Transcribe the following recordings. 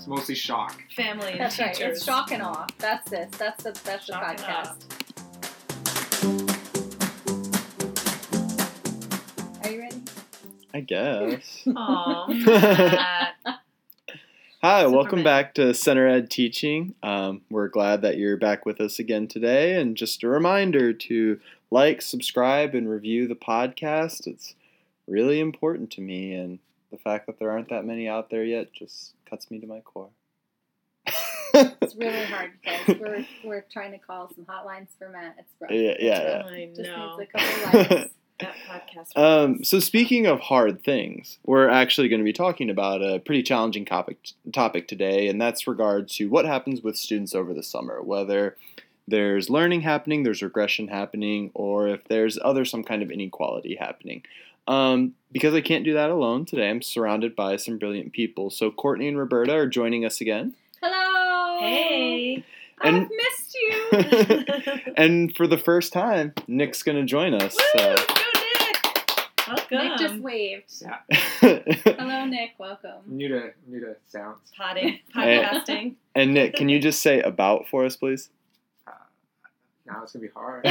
It's mostly shock. Family and That's right. teachers. It's shock and awe. That's this. That's the that's the Shock and podcast. Are you ready? I guess. Aw, Hi, Superman. welcome back to Center Ed Teaching. Um, we're glad that you're back with us again today. And just a reminder to like, subscribe, and review the podcast. It's really important to me. And the fact that there aren't that many out there yet just cuts me to my core. It's really hard, guys. We're we're trying to call some hotlines for Matt. It's rough. Yeah, yeah, I Just know. needs a couple lines. That podcast. Um, so speaking of hard things, we're actually going to be talking about a pretty challenging topic topic today, and that's regard to what happens with students over the summer, whether there's learning happening, there's regression happening, or if there's other some kind of inequality happening. Um, because I can't do that alone today, I'm surrounded by some brilliant people. So Courtney and Roberta are joining us again, Hello. hey. I've And- missed you. and for the first time, Nick's going to join us. Woo! So. Nick. Welcome. Nick just waved. Yeah. Hello, Nick. Welcome. New to new to sounds. Potting, Hey. podcasting. and Nick, can you just say about for us, please? Uh, now it's gonna be hard.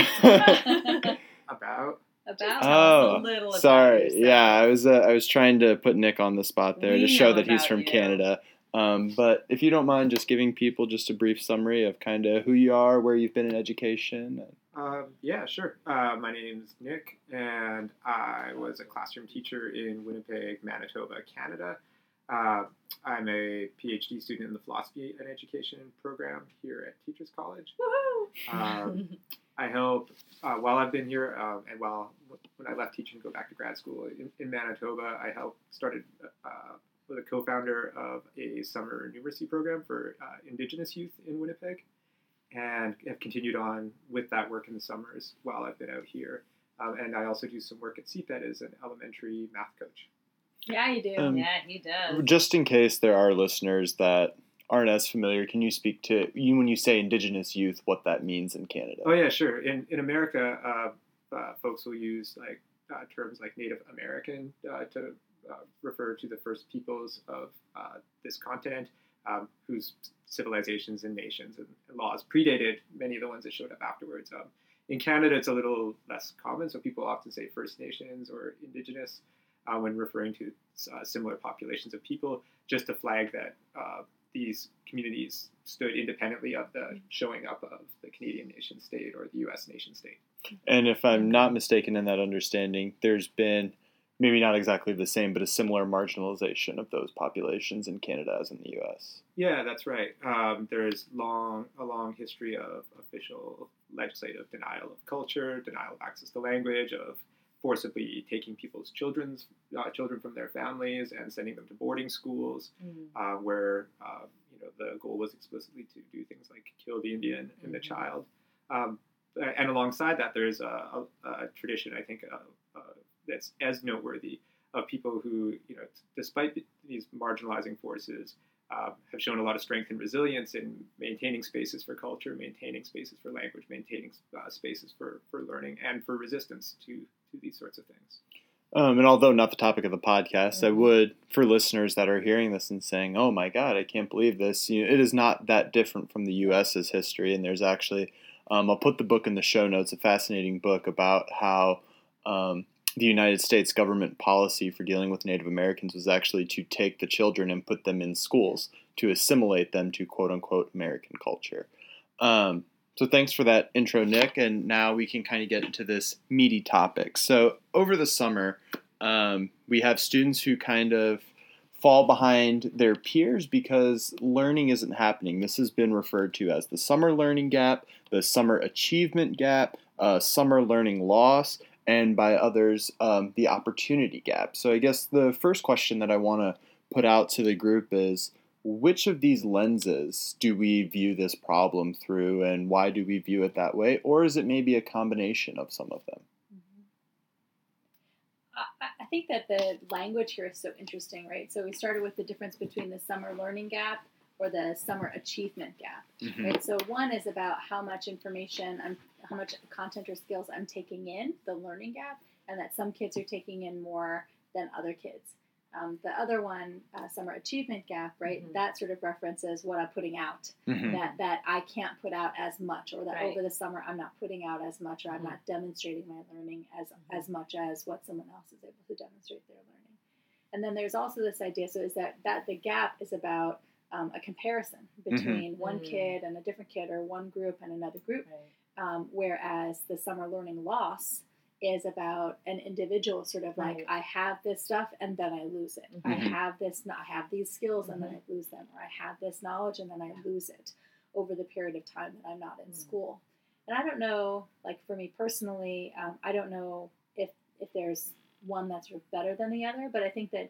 About About. Oh, a little Sorry, yourself. yeah, I was uh, I was trying to put Nick on the spot there We to show that he's from you. Canada. Um, but if you don't mind, just giving people just a brief summary of kind of who you are, where you've been in education. um, yeah, sure. Uh, my name's Nick, and I was a classroom teacher in Winnipeg, Manitoba, Canada. Uh, I'm a PhD student in the philosophy and education program here at Teachers College. Um, I help uh, while I've been here, um, and while when I left teaching, to go back to grad school in, in Manitoba, I helped started uh, with a co-founder of a summer numeracy program for uh, Indigenous youth in Winnipeg, and have continued on with that work in the summers while I've been out here. Um, and I also do some work at CPET as an elementary math coach. Yeah, you do. Um, yeah, he does. Just in case there are listeners that aren't as familiar, can you speak to you when you say Indigenous youth, what that means in Canada? Oh yeah, sure. In in America, uh, uh, folks will use like uh, terms like Native American uh, to uh, refer to the first peoples of uh, this continent, um, whose civilizations and nations and, and laws predated many of the ones that showed up afterwards. Um, in Canada, it's a little less common, so people often say First Nations or Indigenous uh, when referring to uh, similar populations of people, just to flag that uh, these communities stood independently of the showing up of the Canadian nation state or the U.S. nation state. And if I'm not mistaken in that understanding, there's been maybe not exactly the same, but a similar marginalization of those populations in Canada as in the U.S. Yeah, that's right. Um, there is long a long history of official legislative denial of culture, denial of access to language, of forcibly taking people's children's uh, children from their families and sending them to boarding schools, Mm. uh, where uh, you know the goal was explicitly to do things like kill the Indian and the Mhm. child. Um, and alongside that, there's a, a, a tradition I think uh, uh, that's as noteworthy of people who you know, despite these marginalizing forces, uh, have shown a lot of strength and resilience in maintaining spaces for culture, maintaining spaces for language, maintaining uh, spaces for, for learning, and for resistance to, to these sorts of things. Um, and although not the topic of the podcast, I Mhm. would, for listeners that are hearing this and saying, "Oh my God, I can't believe this," you know, it is not that different from the U.S.'s history. And there's actually, um, I'll put the book in the show notes, a fascinating book about how um, the United States government policy for dealing with Native Americans was actually to take the children and put them in schools to assimilate them to quote unquote American culture. Um, so thanks for that intro, Nick. And now we can kind of get into this meaty topic. So over the summer, um, we have students who kind of fall behind their peers because learning isn't happening. This has been referred to as the summer learning gap, the summer achievement gap, uh, summer learning loss, and by others, um, the opportunity gap. So I guess the first question that I want to put out to the group is which of these lenses do we view this problem through and why do we view it that way? Or is it maybe a combination of some of them? Mm-hmm. I, I think that the language here is so interesting, right? So we started with the difference between the summer learning gap or the summer achievement gap, mm-hmm. right? So one is about how much information I'm, how much content or skills I'm taking in, the learning gap, and that some kids are taking in more than other kids. Um, the other one, uh, summer achievement gap, right? Mhm. That sort of references what I'm putting out. Mhm. That that I can't put out as much, or that Right. over the summer I'm not putting out as much, or I'm Mhm. not demonstrating my learning as Mhm. as much as what someone else is able to demonstrate their learning. And then there's also this idea. So is that that the gap is about um, a comparison between one Mm. kid and a different kid, or one group and another group. Right. Um, whereas the summer learning loss is about an individual sort of like Right. I have this stuff and then I lose it. I Mhm. have this, I have these skills and then. I lose them, or I have this knowledge and then I lose it over the period of time that I'm not in Mm. school. And I don't know, like for me personally, um, I don't know if if there's one that's sort of better than the other, but I think that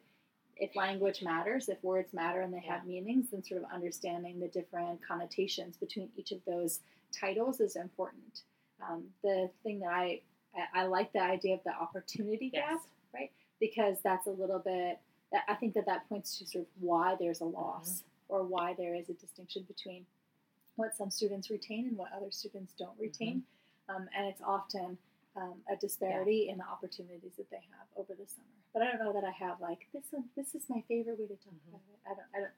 if language matters, if words matter and they have meanings, then sort of understanding the different connotations between each of those titles is important. Um, the thing that I, I I like the idea of the opportunity Yes. gap, right? Because that's a little bit. I think that that points to sort of why there's a loss or why there is a distinction between what some students retain and what other students don't retain, um, and it's often um, a disparity in the opportunities that they have over the summer. But I don't know that I have like this. One, this is my favorite way to talk Mhm. about it. I don't. I don't.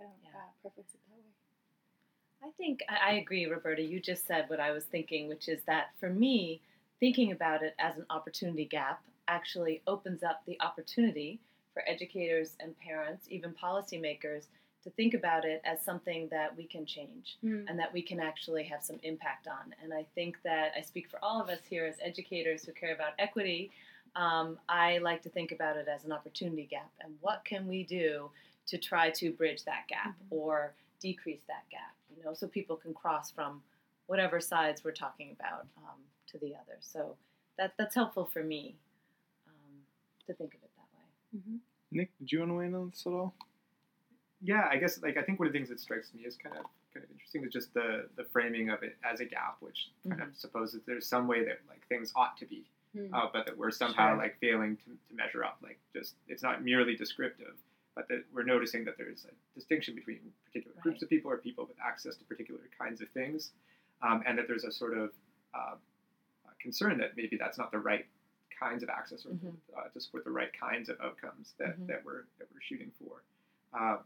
I don't Yeah. uh, preference it that way. I think I I agree, Roberta. You just said what I was thinking, which is that for me, thinking about it as an opportunity gap actually opens up the opportunity for educators and parents, even policymakers, to think about it as something that we can change and that we can actually have some impact on. And I think that I speak for all of us here as educators who care about equity. Um, I like to think about it as an opportunity gap and what can we do to try to bridge that gap Mhm. or decrease that gap, you know, so people can cross from whatever sides we're talking about um, to the other. So that that's helpful for me um, to think of it that way. Mm-hmm. Nick, did you want to weigh in on this at all? yeah, I guess like I think one of the things that strikes me is kind of kind of interesting is just the the framing of it as a gap, which kind of supposes there's some way that like things ought to be, Mm-hmm. uh, but that we're somehow Sure. like failing to, to measure up. Like just it's not merely descriptive, but that we're noticing that there's a distinction between particular groups of people or people with access to particular kinds of things, um, and that there's a sort of uh, concern that maybe that's not the right kinds of access or Mhm. uh, to support the right kinds of outcomes that, Mhm. that we're that we're shooting for. Um,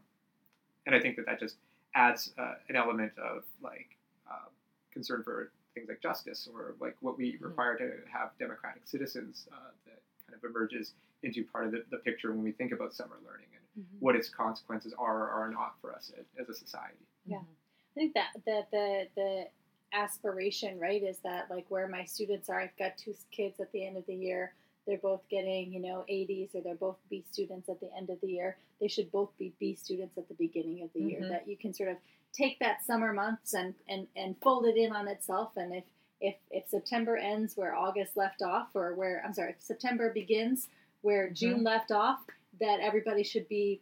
and I think that that just adds uh, an element of like uh, concern for things like justice or like what we Mhm. require to have democratic citizens uh, that kind of emerges into part of the, the picture when we think about summer learning and Mm-hmm. what its consequences are or are not for us as, as a society. Yeah. Mhm. I think that the the the aspiration, right, is that like where my students are. I've got two kids at the end of the year. They're both getting you know 80s, or they're both B students at the end of the year. They should both be B students at the beginning of the year. Mhm. That you can sort of take that summer months and and and fold it in on itself. And if if if September ends where August left off, or where I'm sorry, if September begins where Mhm. June left off, that everybody should be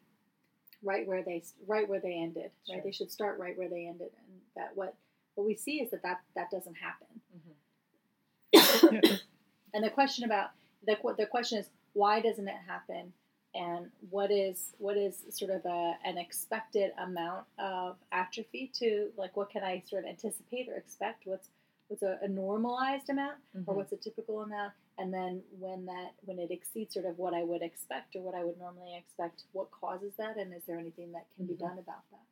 right where they right where they ended. Sure. Right, they should start right where they ended, and that what what we see is that that, that doesn't happen. Mhm. Yeah. And the question about the the question is why doesn't it happen, and what is what is sort of a an expected amount of atrophy to like what can I sort of anticipate or expect? What's what's a, a normalized amount or Mhm. what's a typical amount? And then when that when it exceeds sort of what I would expect or what I would normally expect, what causes that, and is there anything that can be Mhm. done about that?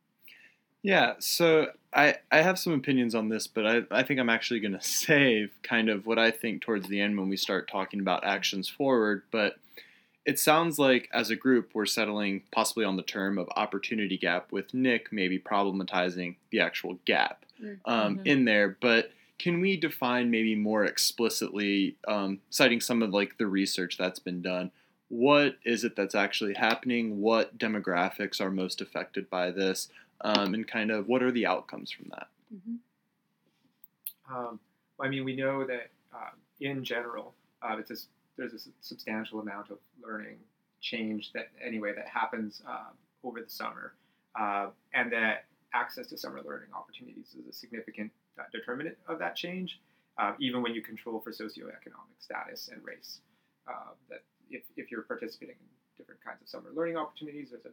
Yeah, so I, I have some opinions on this, but I, I think I'm actually going to save kind of what I think towards the end when we start talking about actions forward. But it sounds like as a group, we're settling possibly on the term of opportunity gap, with Nick maybe problematizing the actual gap Mm. um, Mhm. in there. But can we define maybe more explicitly, um, citing some of like the research that's been done? What is it that's actually happening? What demographics are most affected by this? Um, and kind of what are the outcomes from that? Mm-hmm. Um, I mean, we know that uh, in general, uh, it's a, there's a s- substantial amount of learning change that anyway that happens uh, over the summer, uh, and that access to summer learning opportunities is a significant uh, determinant of that change, uh, even when you control for socioeconomic status and race. Uh, that if, if you're participating in different kinds of summer learning opportunities, there's a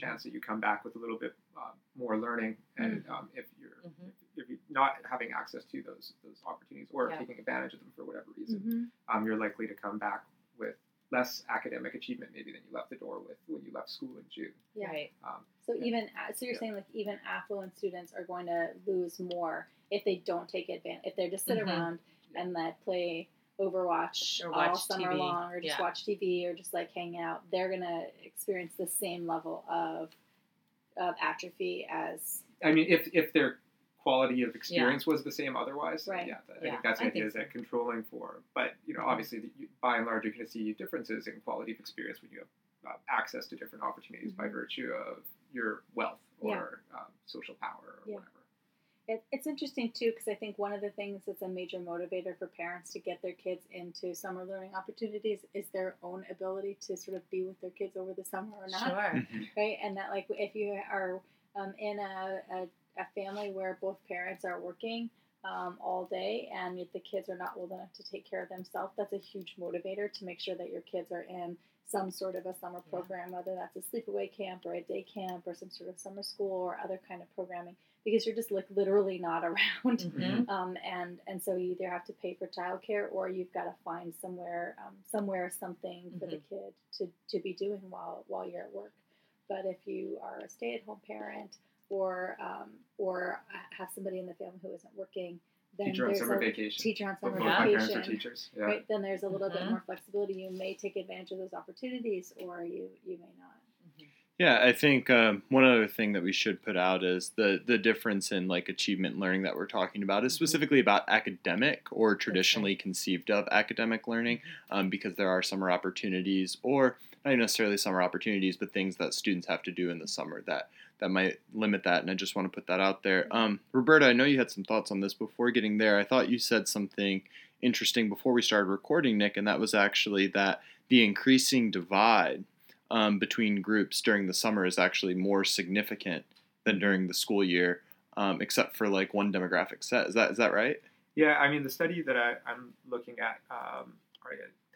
chance that you come back with a little bit uh, more learning, and um, if you're Mhm. if you're not having access to those those opportunities or Yeah. taking advantage of them for whatever reason, Mm-hmm. um, you're likely to come back with less academic achievement maybe than you left the door with when you left school in June. Yeah. Right. Um, So Yeah. even so, you're Yeah. saying like even affluent students are going to lose more if they don't take advantage. If they just sit Mhm. around Yeah. and let play Overwatch Or all summer TV. long, or just Yeah. watch TV, or just like hang out, they're gonna experience the same level of of atrophy as I mean, if if their quality of experience was the same otherwise, Right. yeah, I Yeah, think that's the I idea think is that controlling for. But you know, obviously, the, you, by and large, you're going to see differences in quality of experience when you have uh, access to different opportunities by Mhm. virtue of your wealth Yeah. or um, social power or Yeah. whatever. It, it's interesting too because I think one of the things that's a major motivator for parents to get their kids into summer learning opportunities is their own ability to sort of be with their kids over the summer or not, Sure. right? And that like if you are um, in a, a, a family where both parents are working um, all day and if the kids are not old enough to take care of themselves, that's a huge motivator to make sure that your kids are in some sort of a summer Yeah. program, whether that's a sleepaway camp or a day camp or some sort of summer school or other kind of programming, because you're just like literally not around. Mhm. Um, and and so you either have to pay for childcare or you've got to find somewhere um, somewhere something for the kid to, to be doing while while you're at work. But if you are a stay-at-home parent or um, or have somebody in the family who isn't working, then Teacher on summer a vacation. teacher on Both summer my parents are vacation. teachers. Yeah. Right, then there's a little bit Mhm. more flexibility. You may take advantage of those opportunities, or you you may not. Yeah, I think um, one other thing that we should put out is the the difference in like achievement learning that we're talking about is Mhm. specifically about academic or traditionally conceived of academic learning, um, because there are summer opportunities or not necessarily summer opportunities, but things that students have to do in the summer that that might limit that. And I just want to put that out there. Um, Roberta, I know you had some thoughts on this before getting there. I thought you said something interesting before we started recording, Nick, and that was actually that the increasing divide um, between groups during the summer is actually more significant than during the school year, um, except for like one demographic set. Is that is that right? Yeah, I mean, the study that I, I'm looking at, um,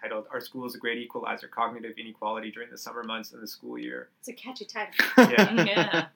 are titled "Are Schools a Great Equalizer: Cognitive Inequality During the Summer Months and the School Year?" It's a catchy title. Yeah. yeah.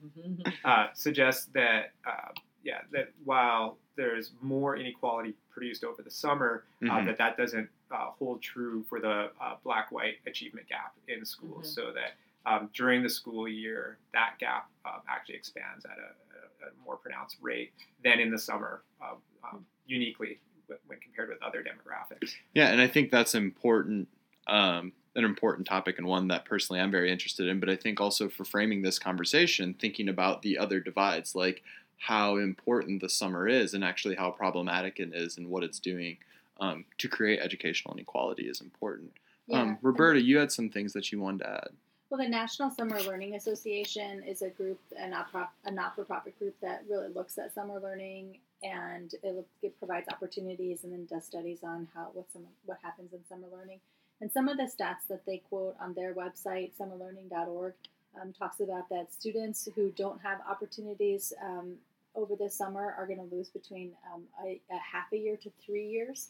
Uh, suggests that uh, yeah that while there's more inequality produced over the summer, uh, Mhm. that that doesn't uh, hold true for the uh, black-white achievement gap in schools. Mhm. So that um, during the school year, that gap um, actually expands at a, a, a more pronounced rate than in the summer, um, um, uniquely w- when compared with other demographics. Yeah, and I think that's important, um, an important topic and one that personally I'm very interested in. But I think also for framing this conversation, thinking about the other divides, like how important the summer is and actually how problematic it is and what it's doing um, to create educational inequality is important. Um, Roberta, you had some things that you wanted to add. Well, the National Summer Learning Association is a group, a not a not for profit group that really looks at summer learning and it, it provides opportunities and then does studies on how what some what happens in summer learning. And some of the stats that they quote on their website, summerlearning.org, um, talks about that students who don't have opportunities um, over the summer are going to lose between um, a, a half a year to three years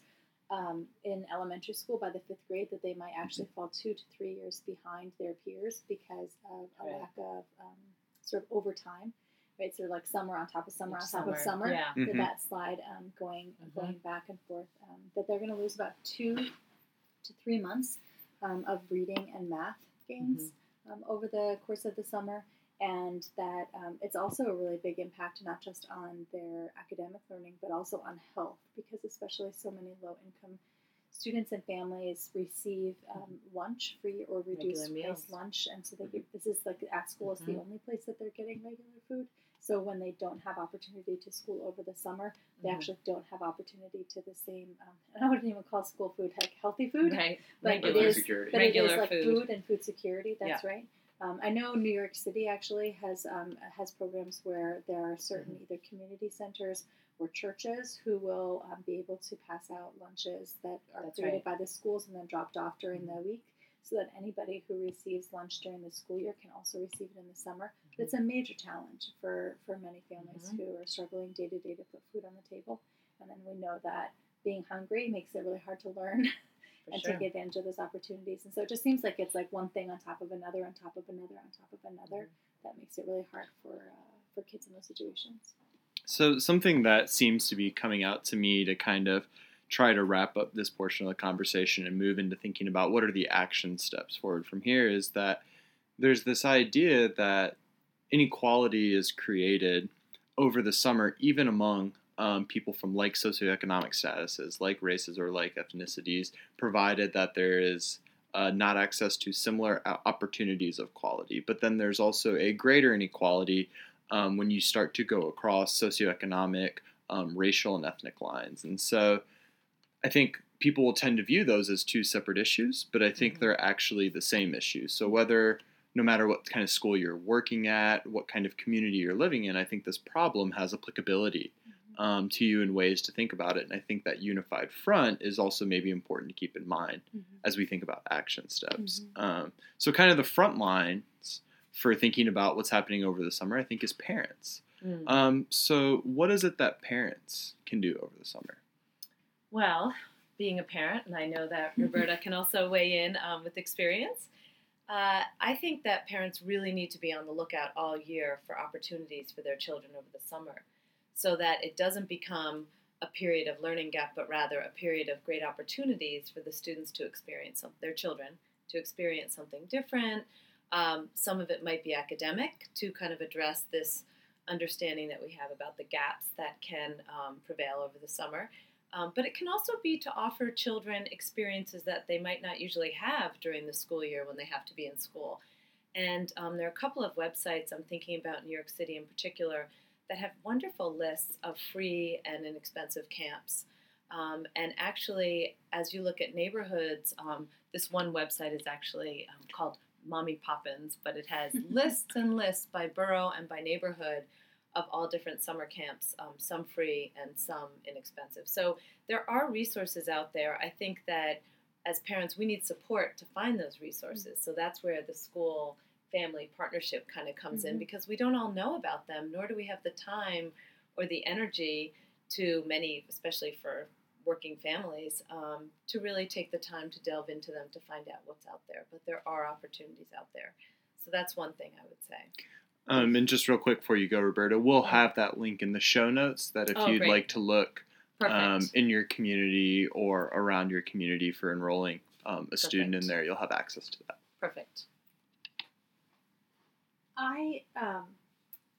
um, in elementary school by the fifth grade that they might actually fall two to three years behind their peers because of a Right. lack of um, sort of overtime, right? So like summer on top of summer Each on top of summer. Yeah. That, Mhm. that slide um, going Mhm. going back and forth. Um, that they're going to lose about two to three months um, of reading and math gains um, over the course of the summer, and that um, it's also a really big impact not just on their academic learning but also on health because especially so many low income students and families receive um, lunch free or reduced price lunch and so they get, this is like at school is the Mhm. only place that they're getting regular food so when they don't have opportunity to school over the summer they Mhm. actually don't have opportunity to the same um, i wouldn't even call school food like healthy food Right. but it Regular is, security. but it is like food. food. and food security. That's right. Um, I know New York City actually has um, has programs where there are certain Mm-hmm. either community centers or churches who will um, be able to pass out lunches that are That's created right. Mm-hmm. by the schools and then dropped off during the week, so that anybody who receives lunch during the school year can also receive it in the summer. But it's a major challenge for for many families Mhm. who are struggling day to day to put food on the table, and then we know that being hungry makes it really hard to learn and sure. take advantage of those opportunities. And so it just seems like it's like one thing on top of another, on top of another, on top of another. That makes it really hard for uh, for kids in those situations. So something that seems to be coming out to me to kind of try to wrap up this portion of the conversation and move into thinking about what are the action steps forward from here is that there's this idea that inequality is created over the summer, even among um, people from like socioeconomic statuses, like races or like ethnicities, provided that there is uh, not access to similar opportunities of quality. But then there's also a greater inequality um, when you start to go across socioeconomic, um, racial, and ethnic lines. And so I think people will tend to view those as two separate issues, but I think mm-hmm. they're actually the same issue. So whether no matter what kind of school you're working at, what kind of community you're living in, I think this problem has applicability mm-hmm. um, to you in ways to think about it. And I think that unified front is also maybe important to keep in mind mm-hmm. as we think about action steps. Mm-hmm. Um, so, kind of the front lines for thinking about what's happening over the summer, I think, is parents. Mm. Um, so, what is it that parents can do over the summer? Well, being a parent, and I know that Roberta can also weigh in um, with experience, uh, I think that parents really need to be on the lookout all year for opportunities for their children over the summer so that it doesn't become a period of learning gap, but rather a period of great opportunities for the students to experience some, their children to experience something different. Um, some of it might be academic to kind of address this understanding that we have about the gaps that can um, prevail over the summer. Um, but it can also be to offer children experiences that they might not usually have during the school year when they have to be in school. And um, there are a couple of websites I'm thinking about New York City in particular that have wonderful lists of free and inexpensive camps. Um, and actually, as you look at neighborhoods, um, this one website is actually um, called Mommy Poppins, but it has lists and lists by borough and by neighborhood of all different summer camps, um, some free and some inexpensive. So there are resources out there. I think that as parents, we need support to find those resources. So that's where the school family partnership kind of comes mm-hmm. in because we don't all know about them, nor do we have the time or the energy to many, especially for working families, um, to really take the time to delve into them to find out what's out there. But there are opportunities out there. So that's one thing I would say. Um, and just real quick before you go, Roberta, we'll have that link in the show notes that if oh, you'd great. like to look um, in your community or around your community for enrolling um, a Perfect. student in there, you'll have access to that. Perfect. I um,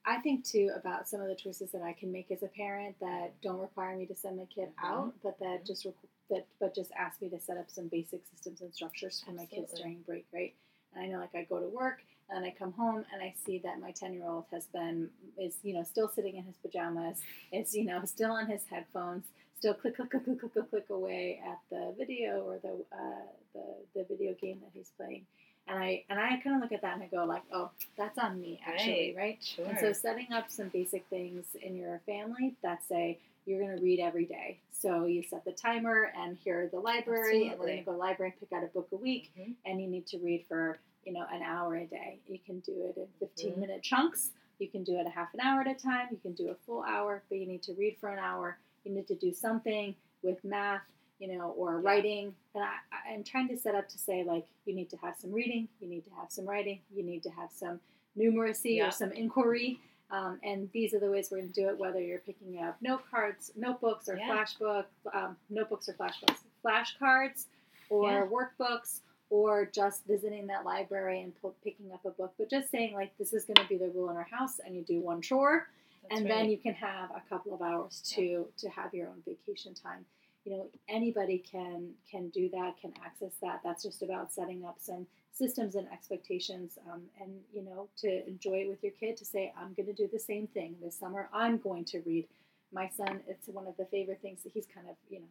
I think too about some of the choices that I can make as a parent that don't require me to send my kid mm-hmm. out, but that mm-hmm. just that but just ask me to set up some basic systems and structures for Absolutely. my kids during break, right? And I know like I go to work and I come home and I see that my 10 year old has been, is, you know, still sitting in his pajamas, is, you know, still on his headphones, still click, click, click, click, click, click, click away at the video or the, uh, the, the video game that he's playing. And I, and I kind of look at that and I go like, oh, that's on me actually, right? right? Sure. And so setting up some basic things in your family that say, you're going to read every day. So you set the timer, and here are the library, Absolutely. and we're going to go to library and pick out a book a week, mm-hmm. and you need to read for you know, an hour a day. You can do it in 15 mm-hmm. minute chunks. You can do it a half an hour at a time. You can do a full hour, but you need to read for an hour. You need to do something with math, you know, or writing. And I, I'm trying to set up to say, like, you need to have some reading, you need to have some writing, you need to have some numeracy yeah. or some inquiry. Um, and these are the ways we're going to do it, whether you're picking up note cards, notebooks, or yeah. flashbook, um, notebooks or flashbooks, flashcards, or yeah. workbooks, or just visiting that library and picking up a book, but just saying like this is going to be the rule in our house, and you do one chore, That's and right. then you can have a couple of hours to yeah. to have your own vacation time. You know, anybody can can do that, can access that. That's just about setting up some systems and expectations, um, and you know, to enjoy it with your kid. To say, I'm going to do the same thing this summer. I'm going to read. My son, it's one of the favorite things that he's kind of you know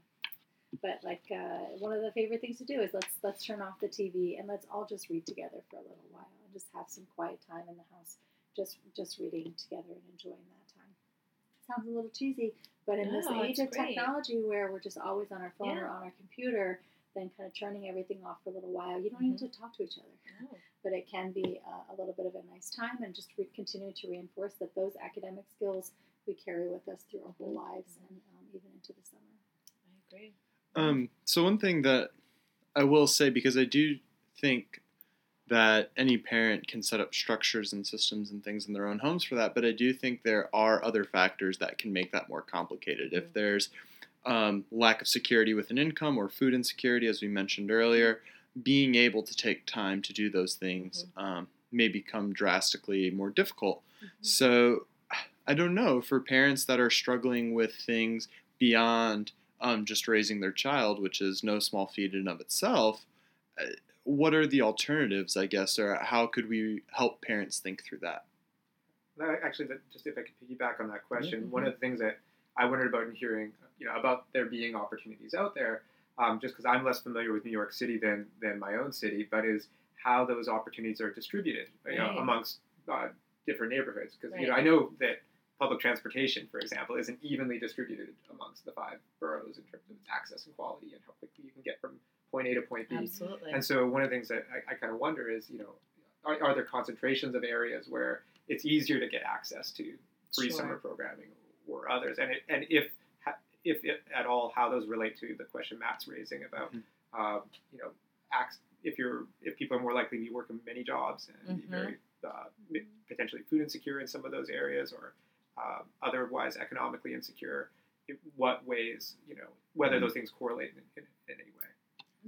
but like uh, one of the favorite things to do is let's let's turn off the TV and let's all just read together for a little while and just have some quiet time in the house, just just reading together and enjoying that. Sounds a little cheesy, but in no, this age of great. technology where we're just always on our phone yeah. or on our computer, then kind of turning everything off for a little while, you don't mm-hmm. need to talk to each other. No. But it can be uh, a little bit of a nice time and just re- continue to reinforce that those academic skills we carry with us through our whole mm-hmm. lives and um, even into the summer. I agree. Um, so one thing that I will say, because I do think that any parent can set up structures and systems and things in their own homes for that, but I do think there are other factors that can make that more complicated. If mm-hmm. there's um, lack of security with an income or food insecurity, as we mentioned earlier, being able to take time to do those things um, may become drastically more difficult. Mhm. So I don't know for parents that are struggling with things beyond um, just raising their child, which is no small feat in and of itself. What are the alternatives, I guess, or how could we help parents think through that? That- Actually, just if I could piggyback on that question, Mhm. one of the things that I wondered about in hearing, you know, about there being opportunities out there, um, just because I'm less familiar with New York City than than my own city, but is how those opportunities are distributed, you know, Right. amongst uh, different neighborhoods. Because you know, I know that public transportation, for example, isn't evenly distributed amongst the five boroughs in terms of access and quality and how quickly you can get from point A to point B. Absolutely. And so one of the things that I, I kind of wonder is, you know, are, are there concentrations of areas where it's easier to get access to free Sure. summer programming or others? And it, and if if it, at all, how those relate to the question Matt's raising about, Mhm. um, you know, ac- if you're if people are more likely to be working many jobs and be Mhm. very uh, potentially food insecure in some of those areas or uh, otherwise economically insecure, in what ways, you know, whether Mhm. those things correlate in, in, in any way.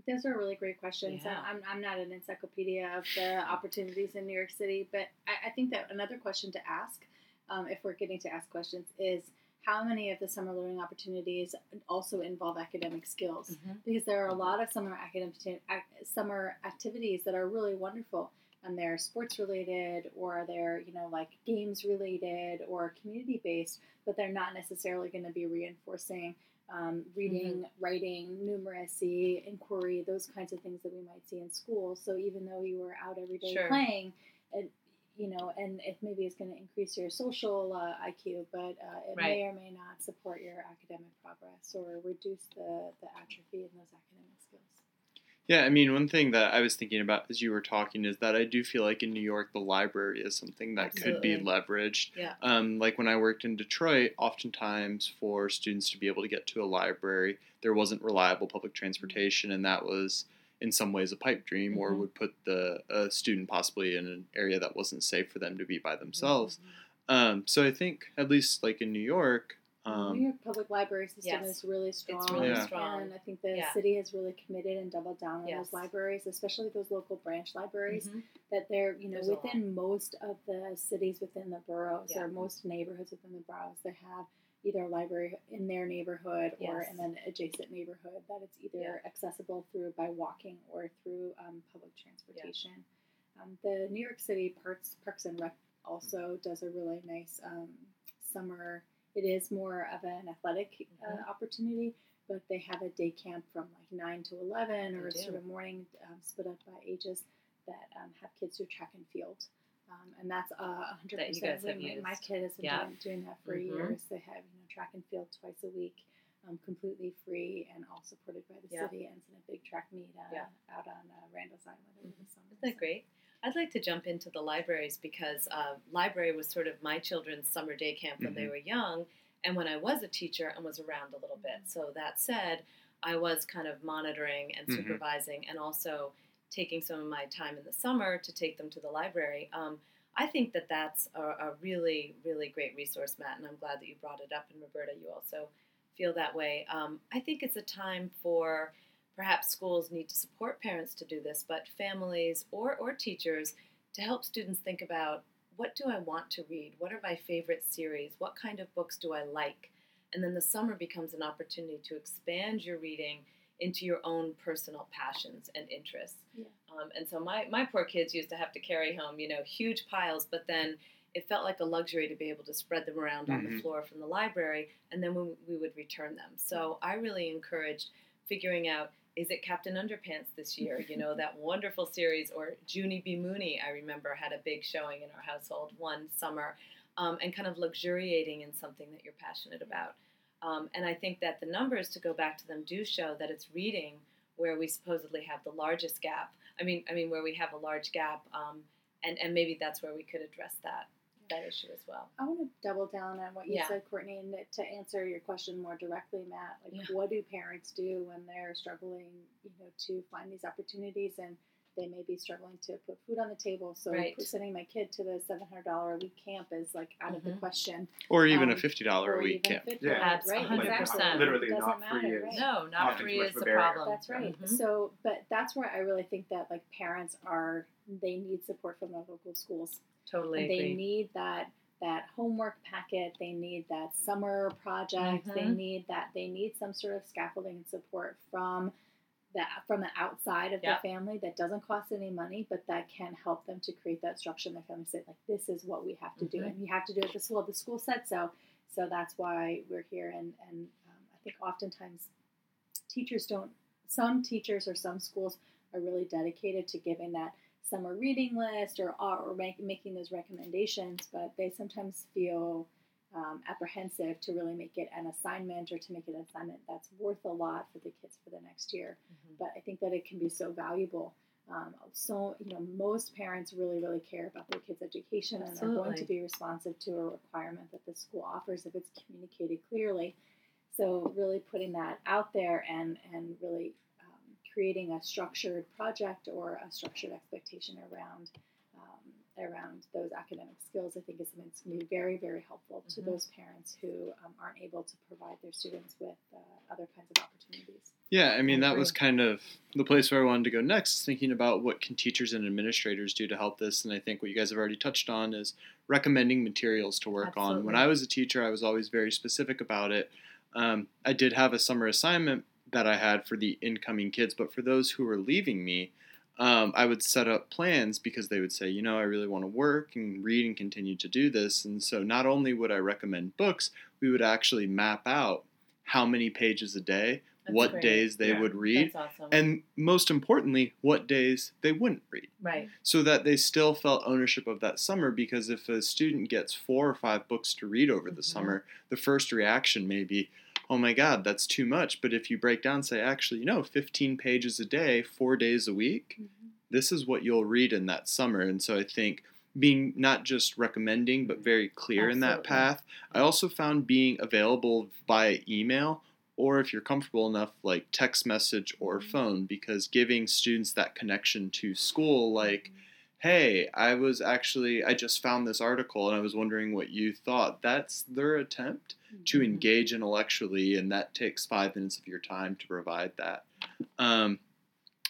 Those are really great questions. Yeah. I'm, I'm not an encyclopedia of the opportunities in New York City, but I, I think that another question to ask, um, if we're getting to ask questions, is how many of the summer learning opportunities also involve academic skills? Mhm. Because there are a lot of summer academic ac- summer activities that are really wonderful, and they're sports related, or they're you know like games related, or community based, but they're not necessarily going to be reinforcing um, reading, writing, numeracy, inquiry, those kinds of things that we might see in school. So even though you were out every day Sure. playing, and you know, and if maybe it's going to increase your social uh, IQ, but uh, it may or may not support your academic progress or reduce the, the atrophy in those academic. Yeah, I mean, one thing that I was thinking about as you were talking is that I do feel like in New York, the library is something that could be leveraged. Yeah. Um, like when I worked in Detroit, oftentimes for students to be able to get to a library, there wasn't reliable public transportation, and that was in some ways a pipe dream, or Mhm. would put the a student possibly in an area that wasn't safe for them to be by themselves. Mm-hmm. Um, so I think at least like in New York, New um, York public library system yes. is really strong. It's really Yeah. strong. And I think the Yeah. city has really committed and doubled down on Yes. those libraries, especially those local branch libraries. Mhm. that they're you know There's within most of the cities within the boroughs Yeah. or most neighborhoods within the boroughs they have either a library in their neighborhood or in an adjacent neighborhood that it's either Yeah. accessible through by walking or through um, public transportation um, the new york city parks parks and rec also does a really nice um, summer it is more of an athletic uh, Mhm. opportunity but they have a day camp from like 9 to 11 or sort of morning um, split up by ages that um, have kids do track and field. Um, and that's uh, 100%. That you guys have my, my kid has been Yeah. doing, doing that for Mhm. years. They have you know track and field twice a week, um, completely free and all supported by the Yeah. city. And it's in a big track meet uh, Yeah. out on uh, Randall's Island summer. Isn't that great? I'd like to jump into the libraries because uh, library was sort of my children's summer day camp when they Mhm. were young, and when I was a teacher and was around a little bit. So that said, I was kind of monitoring and Mhm. supervising, and also taking some of my time in the summer to take them to the library. Um, I think that that's a, a really, really great resource, Matt, and I'm glad that you brought it up. And Roberta, you also feel that way. Um, I think it's a time for perhaps schools need to support parents to do this, but families or, or teachers to help students think about what do I want to read? What are my favorite series? What kind of books do I like? And then the summer becomes an opportunity to expand your reading into your own personal passions and interests. Yeah. Um, and so my, my poor kids used to have to carry home, you know, huge piles, but then it felt like a luxury to be able to spread them around on the Mhm. floor from the library, and then we, we would return them. So I really encouraged figuring out is it Captain Underpants this year? You know, that wonderful series, or Junie B. Mooney, I remember, had a big showing in our household one summer, um, and kind of luxuriating in something that you're passionate about. Um, and I think that the numbers, to go back to them, do show that it's reading where we supposedly have the largest gap. I mean, I mean, where we have a large gap, um, and and maybe that's where we could address that that issue as well. I want to double down on what you Yeah. said, Courtney, and to answer your question more directly, Matt. Like, Yeah. what do parents do when they're struggling, you know, to find these opportunities? And they may be struggling to put food on the table. So Right. sending my kid to the seven hundred dollar a week camp is like out of the Mhm. question. Or even a Um, fifty dollar a week camp. 50, Yeah. Abs- right? 100%. Literally doesn't not free matter, is- right? No, not Often free is the barrier. problem. That's right. Mhm. So, but that's where I really think that like parents are they need support from their local schools. Totally and they need that that homework packet. They need that summer project. They Mhm. need that. They need some sort of scaffolding and support from the from the outside of Yep. the family that doesn't cost any money, but that can help them to create that structure in their family. Say like, this is what we have to do, Mhm. and you have to do it. The school, the school said so. So that's why we're here. And and um, I think oftentimes teachers don't. Some teachers or some schools are really dedicated to giving that summer reading list or or make, making those recommendations, but they sometimes feel um, apprehensive to really make it an assignment or to make it an assignment that's worth a lot for the kids for the next year. Mhm. But I think that it can be so valuable. Um, so you know, most parents really, really care about their kids' education and are going to be responsive to a requirement that the school offers if it's communicated clearly. So really putting that out there and and really creating a structured project or a structured expectation around um, around those academic skills, I think is something that's going to be very very helpful to Mhm. those parents who um, aren't able to provide their students with uh, other kinds of opportunities. Yeah, I mean I that was kind of the place where I wanted to go next, thinking about what can teachers and administrators do to help this. And I think what you guys have already touched on is recommending materials to work on. When I was a teacher, I was always very specific about it. Um, I did have a summer assignment that I had for the incoming kids, but for those who were leaving me, um, I would set up plans because they would say, you know, I really want to work and read and continue to do this. And so not only would I recommend books, we would actually map out how many pages a day, That's what great. days they Yeah. would read, That's awesome. and most importantly, what days they wouldn't read. right. So that they still felt ownership of that summer because if a student gets four or five books to read over the Mhm. summer, the first reaction may be, oh my God, that's too much. But if you break down, say, actually, you know, 15 pages a day, four days a week, this is what you'll read in that summer. And so I think being not just recommending, but very clear in that path. I also found being available via email or if you're comfortable enough, like text message or Mm-hmm. phone, because giving students that connection to school, like, hey, I was actually, I just found this article and I was wondering what you thought. That's their attempt to Mhm. engage intellectually, and that takes five minutes of your time to provide that. Um,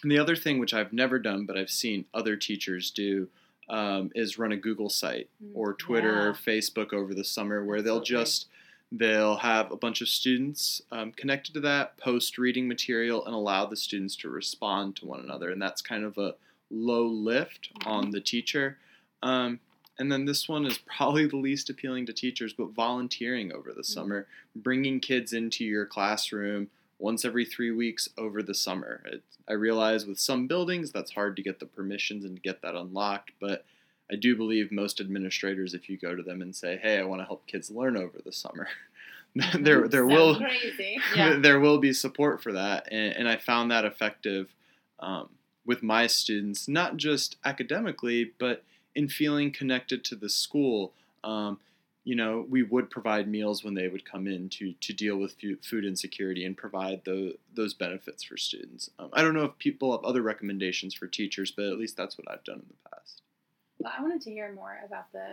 and the other thing, which I've never done, but I've seen other teachers do, um, is run a Google site or Twitter or Facebook over the summer, where they'll Absolutely. just they'll have a bunch of students um, connected to that, post reading material, and allow the students to respond to one another, and that's kind of a low lift on the teacher. Um, and then this one is probably the least appealing to teachers, but volunteering over the summer, bringing kids into your classroom once every three weeks over the summer. It, I realize with some buildings that's hard to get the permissions and to get that unlocked, but I do believe most administrators, if you go to them and say, "Hey, I want to help kids learn over the summer," there there Sounds will crazy. Yeah. there will be support for that, and, and I found that effective um, with my students, not just academically, but in feeling connected to the school. Um, you know, we would provide meals when they would come in to to deal with fu- food insecurity and provide those those benefits for students. Um, I don't know if people have other recommendations for teachers, but at least that's what I've done in the past. Well, I wanted to hear more about the,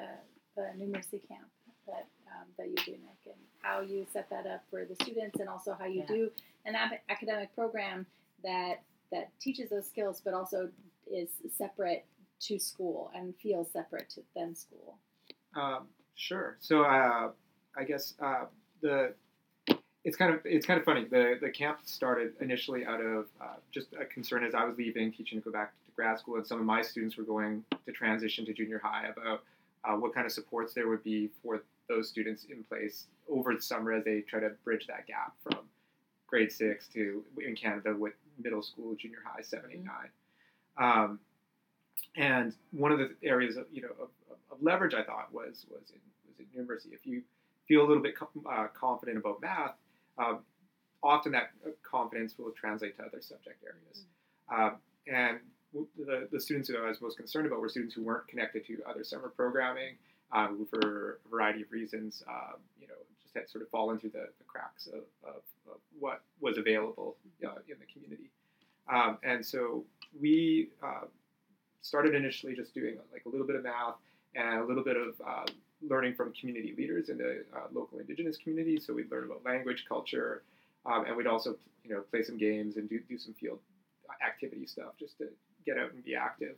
the numeracy camp that um, that you do, Nick, and how you set that up for the students, and also how you Yeah. do an ap- academic program that that teaches those skills, but also is separate to school and feels separate to than school. Um, sure. So uh, I guess uh, the it's kind of it's kind of funny. The the camp started initially out of uh, just a concern as I was leaving teaching to go back to grad school, and some of my students were going to transition to junior high about uh, what kind of supports there would be for those students in place over the summer as they try to bridge that gap from grade six to in Canada with middle school, junior high, seven, eight, nine. Um, and one of the areas of you know of, of, leverage I thought was was in was in numeracy. If you feel a little bit uh, confident about math, um, often that uh, confidence will translate to other subject areas. Um, and the, the students who I was most concerned about were students who weren't connected to other summer programming, uh, who for a variety of reasons, um, had sort of fallen through the, the cracks of, of, of what was available uh, in the community. Um, and so we uh, started initially just doing like a little bit of math and a little bit of uh, learning from community leaders in the uh, local indigenous community. So we'd learn about language, culture, um, and we'd also you know play some games and do, do some field activity stuff just to get out and be active.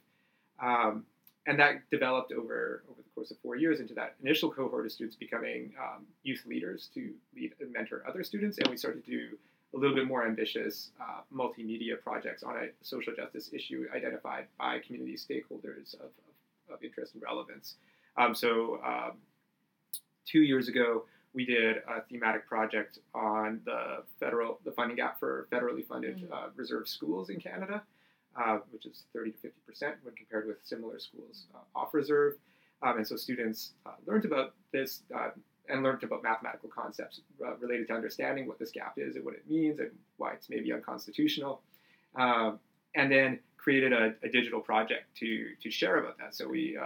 Um, and that developed over over course of four years into that initial cohort of students becoming um, youth leaders to lead and mentor other students, and we started to do a little bit more ambitious uh, multimedia projects on a social justice issue identified by community stakeholders of, of, of interest and relevance. Um, so um, two years ago, we did a thematic project on the federal the funding gap for federally funded mm-hmm. uh, reserve schools in Canada, uh, which is 30 to 50 percent when compared with similar schools uh, off reserve. Um, and so students uh, learned about this uh, and learned about mathematical concepts uh, related to understanding what this gap is and what it means and why it's maybe unconstitutional. Um, and then created a, a, digital project to to share about that. So we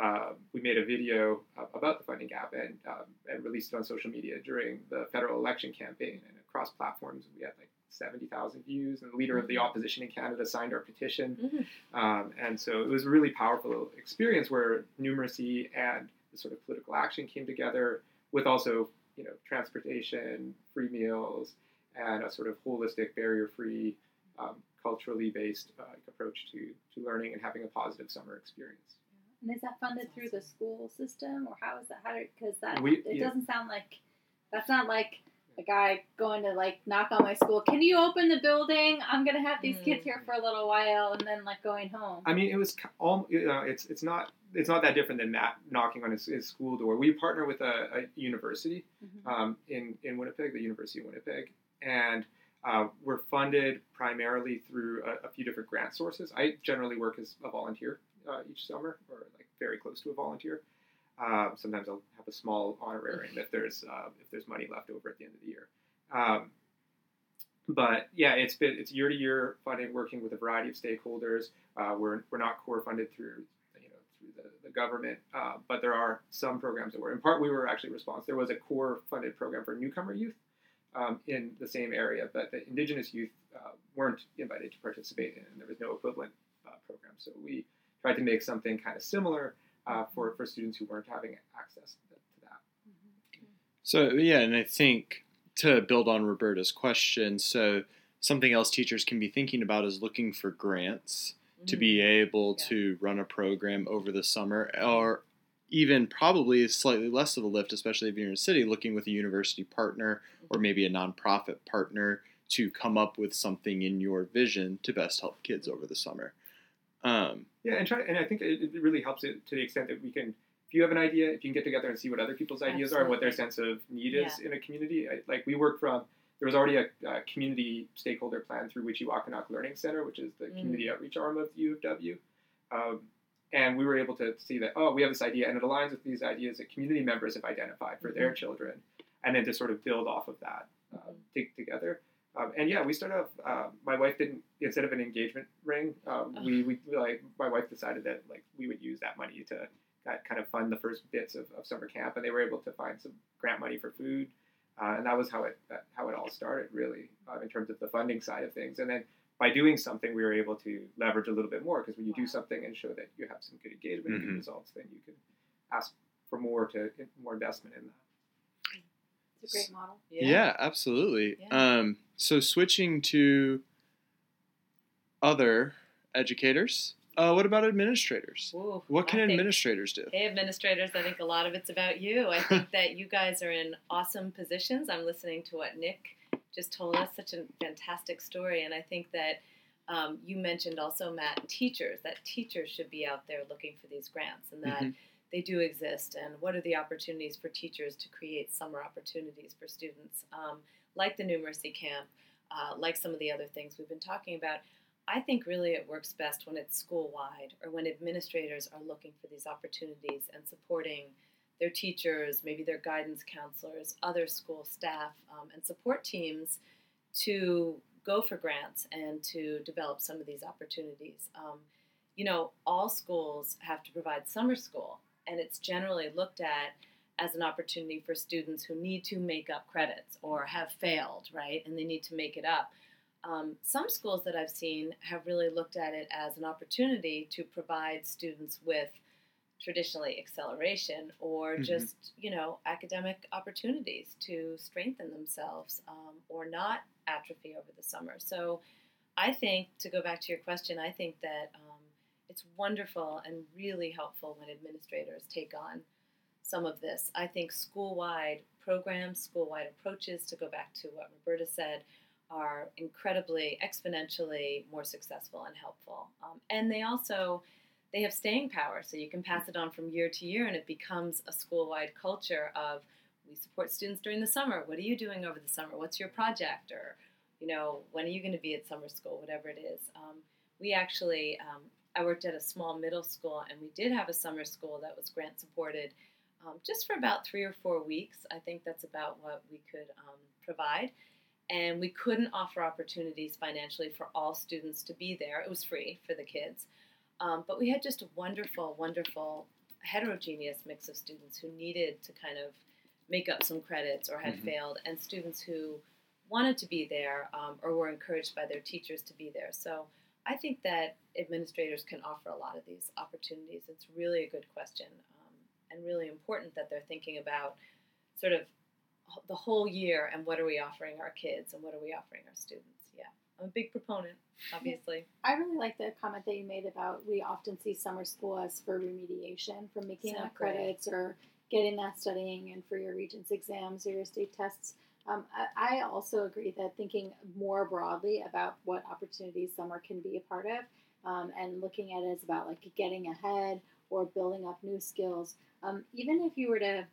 uh, we made a video about the funding gap and, um, and released it on social media during the federal election campaign and across platforms. We had like 70,000 views, and the leader of the mm-hmm. opposition in Canada signed our petition. Mm-hmm. Um, and so it was a really powerful experience where numeracy and the sort of political action came together with also, you know, transportation, free meals, and a sort of holistic, barrier-free, um, culturally based uh, approach to, to learning and having a positive summer experience. And is that funded through the school system, or how is that? How because that we, it yeah. doesn't sound like that's not like a guy going to like knock on my school. Can you open the building? I'm gonna have these kids here for a little while, and then like going home. I mean, it was all. You know, it's it's not it's not that different than Matt knocking on his, his school door. We partner with a, a university mm-hmm. um, in in Winnipeg, the University of Winnipeg, and uh, we're funded primarily through a, a, few different grant sources. I generally work as a volunteer uh, each summer, or like very close to a volunteer. Um, sometimes I'll have a small honorarium if there's uh, if there's money left over at the end of the year. Um, but yeah, it's been it's year to year funding, working with a variety of stakeholders. Uh, we're we're not core funded through you know through the, the government, uh, but there are some programs that were in part we were actually responsible. There was a core funded program for newcomer youth um, in the same area, but the indigenous youth uh, weren't invited to participate in, and there was no equivalent uh, program. So we tried to make something kind of similar uh, for, for students who weren't having access to, that. So, yeah, and I think to build on Roberta's question, so something else teachers can be thinking about is looking for grants mm-hmm. to be mm-hmm. able yeah. to run a program over the summer or even probably slightly less of a lift, especially if you're in a city, looking with a university partner or maybe a nonprofit partner to come up with something in your vision to best help kids over the summer. Um, yeah, and try, and I think it, it, really helps it to the extent that we can. If you have an idea, if you can get together and see what other people's ideas Absolutely. are and what their sense of need is yeah. in a community, I, like we work from. There was already a, a community stakeholder plan through Wii Chiiwaakanak Learning Center, which is the mm. community outreach arm of U of W. Um, and we were able to see that oh we have this idea and it aligns with these ideas that community members have identified for mm-hmm. their children and then to sort of build off of that uh, together um, and yeah, we started off. Uh, my wife didn't instead of an engagement ring, um, we, we like my wife decided that like we would use that money to that kind of fund the first bits of, of summer camp, and they were able to find some grant money for food, uh, and that was how it how it all started really uh, in terms of the funding side of things. And then by doing something, we were able to leverage a little bit more because when you do something and show that you have some good engagement mm-hmm. and results, then you can ask for more to more investment in that a great model. Yeah, yeah absolutely. Yeah. Um, so switching to other educators. Uh, what about administrators? Ooh, what can administrators do? Hey, administrators, I think a lot of it's about you. I think that you guys are in awesome positions. I'm listening to what Nick just told us, such a fantastic story. And I think that um, you mentioned also, Matt, teachers, that teachers should be out there looking for these grants and that. Mm-hmm they do exist and what are the opportunities for teachers to create summer opportunities for students um, like the numeracy camp uh, like some of the other things we've been talking about i think really it works best when it's school wide or when administrators are looking for these opportunities and supporting their teachers maybe their guidance counselors other school staff um, and support teams to go for grants and to develop some of these opportunities. Um, you know all schools have to provide summer school and it's generally looked at as an opportunity for students who need to make up credits or have failed, right? And they need to make it up. Um, some schools that I've seen have really looked at it as an opportunity to provide students with traditionally acceleration or Mhm. just you know academic opportunities to strengthen themselves um, or not atrophy over the summer so i think to go back to your question i think that um, it's wonderful and really helpful when administrators take on some of this. I think school-wide programs school-wide approaches to go back to what roberta said are incredibly exponentially more successful and helpful. Um, and they also they have staying power so you can pass it on from year to year and it becomes a school-wide culture of we support students during the summer. What are you doing over the summer? What's your project? or you know when are you going to be at summer school? whatever it is. Um, we actually um, i worked at a small middle school and we did have a summer school that was grant supported um, just for about three or four weeks i think that's about what we could um, provide and we couldn't offer opportunities financially for all students to be there it was free for the kids um, but we had just a wonderful, wonderful heterogeneous mix of students who needed to kind of make up some credits or had Mhm. failed, and students who wanted to be there um, or were encouraged by their teachers to be there. So I think that administrators can offer a lot of these opportunities. It's really a good question um, and really important that they're thinking about sort of the whole year and what are we offering our kids and what are we offering our students. Yeah, I'm a big proponent, obviously. I really like the comment that you made about we often see summer school as for remediation, for making up credits or getting that studying and for your regents exams or your state tests. Um, I, I also agree that thinking more broadly about what opportunities summer can be a part of um, and looking at it as about like getting ahead or building up new skills. Um, even if you were to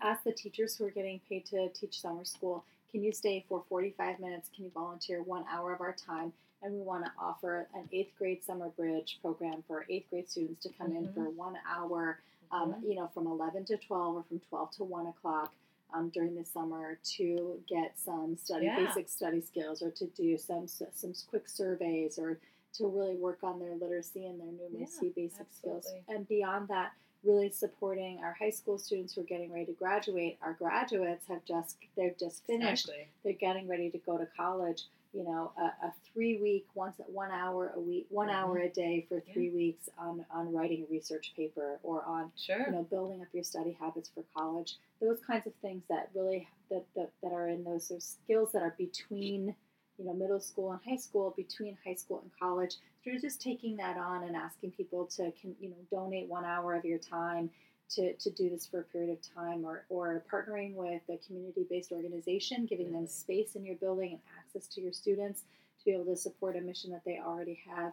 ask the teachers who are getting paid to teach summer school, can you stay for 45 minutes? Can you volunteer one hour of our time? And we want to offer an eighth grade summer bridge program for eighth grade students to come in Mhm. for one hour, um, Mhm. you know, from 11 to 12 or from 12 to 1 o'clock. Um, during the summer to get some study Yeah. basic study skills or to do some some quick surveys or to really work on their literacy and their numeracy basic skills and beyond that really supporting our high school students who are getting ready to graduate our graduates have just they've just finished Exactly. they're getting ready to go to college you know a, a three week once one hour a week one Mhm. hour a day for three weeks on on writing a research paper or on Sure. you know building up your study habits for college those kinds of things that really that that, that are in those sort of skills that are between you know middle school and high school between high school and college so you're just taking that on and asking people to can you know donate one hour of your time to, to do this for a period of time or, or partnering with a community-based organization giving them space in your building and access to your students to be able to support a mission that they already have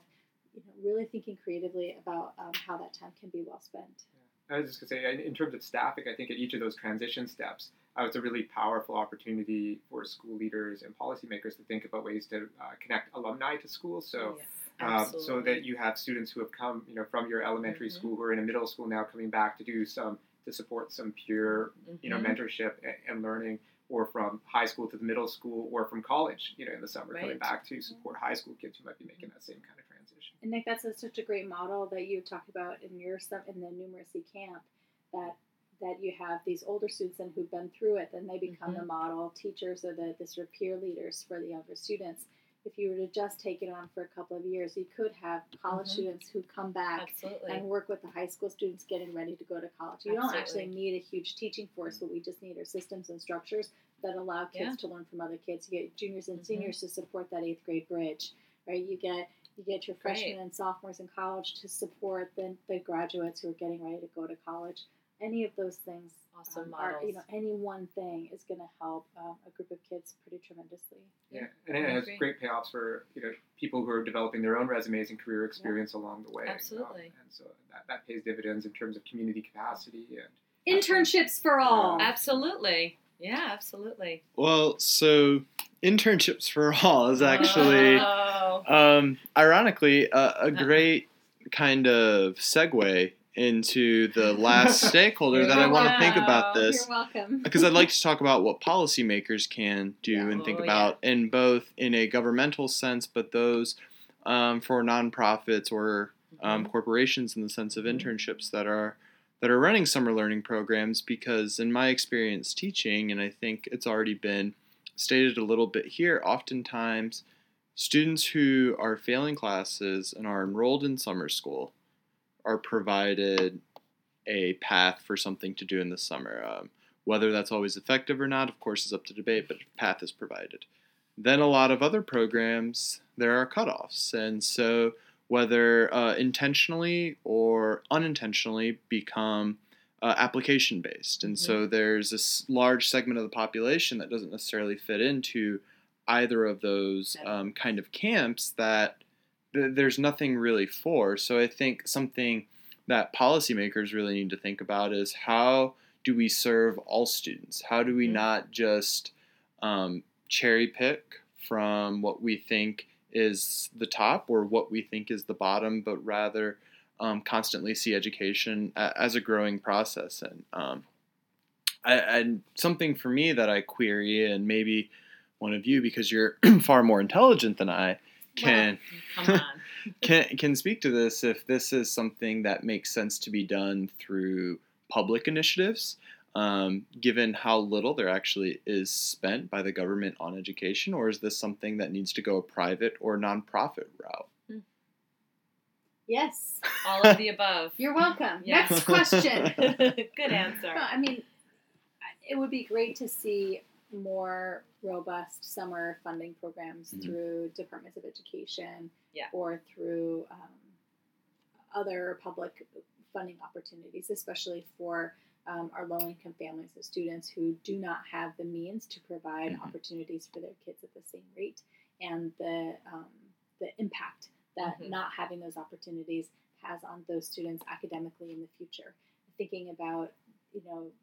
you know really thinking creatively about um, how that time can be well spent. I was just gonna say, in- terms of staffing, I think at each of those transition steps, uh, it's a really powerful opportunity for school leaders and policymakers to think about ways to uh, connect alumni to schools. So, Yes, um, so that you have students who have come, you know, from your elementary Mhm. school who are in a middle school now coming back to do some to support some peer, you know, Mhm. mentorship and, and learning, or from high school to the middle school, or from college, you know, in the summer coming back to support high school kids who might be making that same kind of transition. And Nick, that's a, such a great model that you talked about in your sum- in the numeracy camp. That that you have these older students and who've been through it, then they become the Mhm. model teachers or the, the sort of peer leaders for the younger students. If you were to just take it on for a couple of years, you could have college Mhm. students who come back Absolutely. and work with the high school students getting ready to go to college. You don't actually need a huge teaching force, but we just need our systems and structures that allow kids Yeah. to learn from other kids. You get juniors and Mhm. seniors to support that eighth grade bridge, right? You get you get your Great. freshmen and sophomores in college to support the, the graduates who are getting ready to go to college. Any of those things, Awesome um, are, you know, any one thing is going to help um, a group of kids pretty tremendously. Yeah, and it has great payoffs for you know people who are developing their own resumes and career experience along the way. Absolutely. and so that, that pays dividends in terms of community capacity and Internships for all. Absolutely. Yeah, absolutely. Well, so internships for all is actually, Oh. um, ironically, a, a great kind of segue into the last stakeholder that I want to think about this. You're welcome. because I'd like to talk about what policymakers can do Yeah. and think Oh, about in both in a governmental sense, but those um, for nonprofits or um, corporations in the sense of Mhm. internships that are that are running summer learning programs. Because in my experience teaching, and I think it's already been stated a little bit here, oftentimes students who are failing classes and are enrolled in summer school are provided a path for something to do in the summer. Um, whether that's always effective or not, of course, is up to debate, but a path is provided. Then a lot of other programs, there are cutoffs. And so whether uh, intentionally or unintentionally become uh, application based. And mm-hmm. so there's a large segment of the population that doesn't necessarily fit into either of those um, kind of camps that th- there's nothing really for. So I think something that policymakers really need to think about is how do we serve all students? How do we mm-hmm. not just um, cherry pick from what we think is the top or what we think is the bottom, but rather um, constantly see education as a growing process. And um, I, and something for me that I query, and maybe one of you, because you're far more intelligent than I, can well, can can speak to this if this is something that makes sense to be done through public initiatives um, given how little there actually is spent by the government on education, or is this something that needs to go a private or nonprofit route? Hmm. Yes. All of the above. You're welcome. Yes. Next question. Good answer. No, I mean, it would be great to see more robust summer funding programs mm-hmm. through departments of education yeah. or through um, other public funding opportunities, especially for um, are low income families of students who do not have the means to provide mm-hmm. opportunities for their kids at the same rate, and the um, the impact that mm-hmm. not having those opportunities has on those students academically in the future. Thinking about you know, so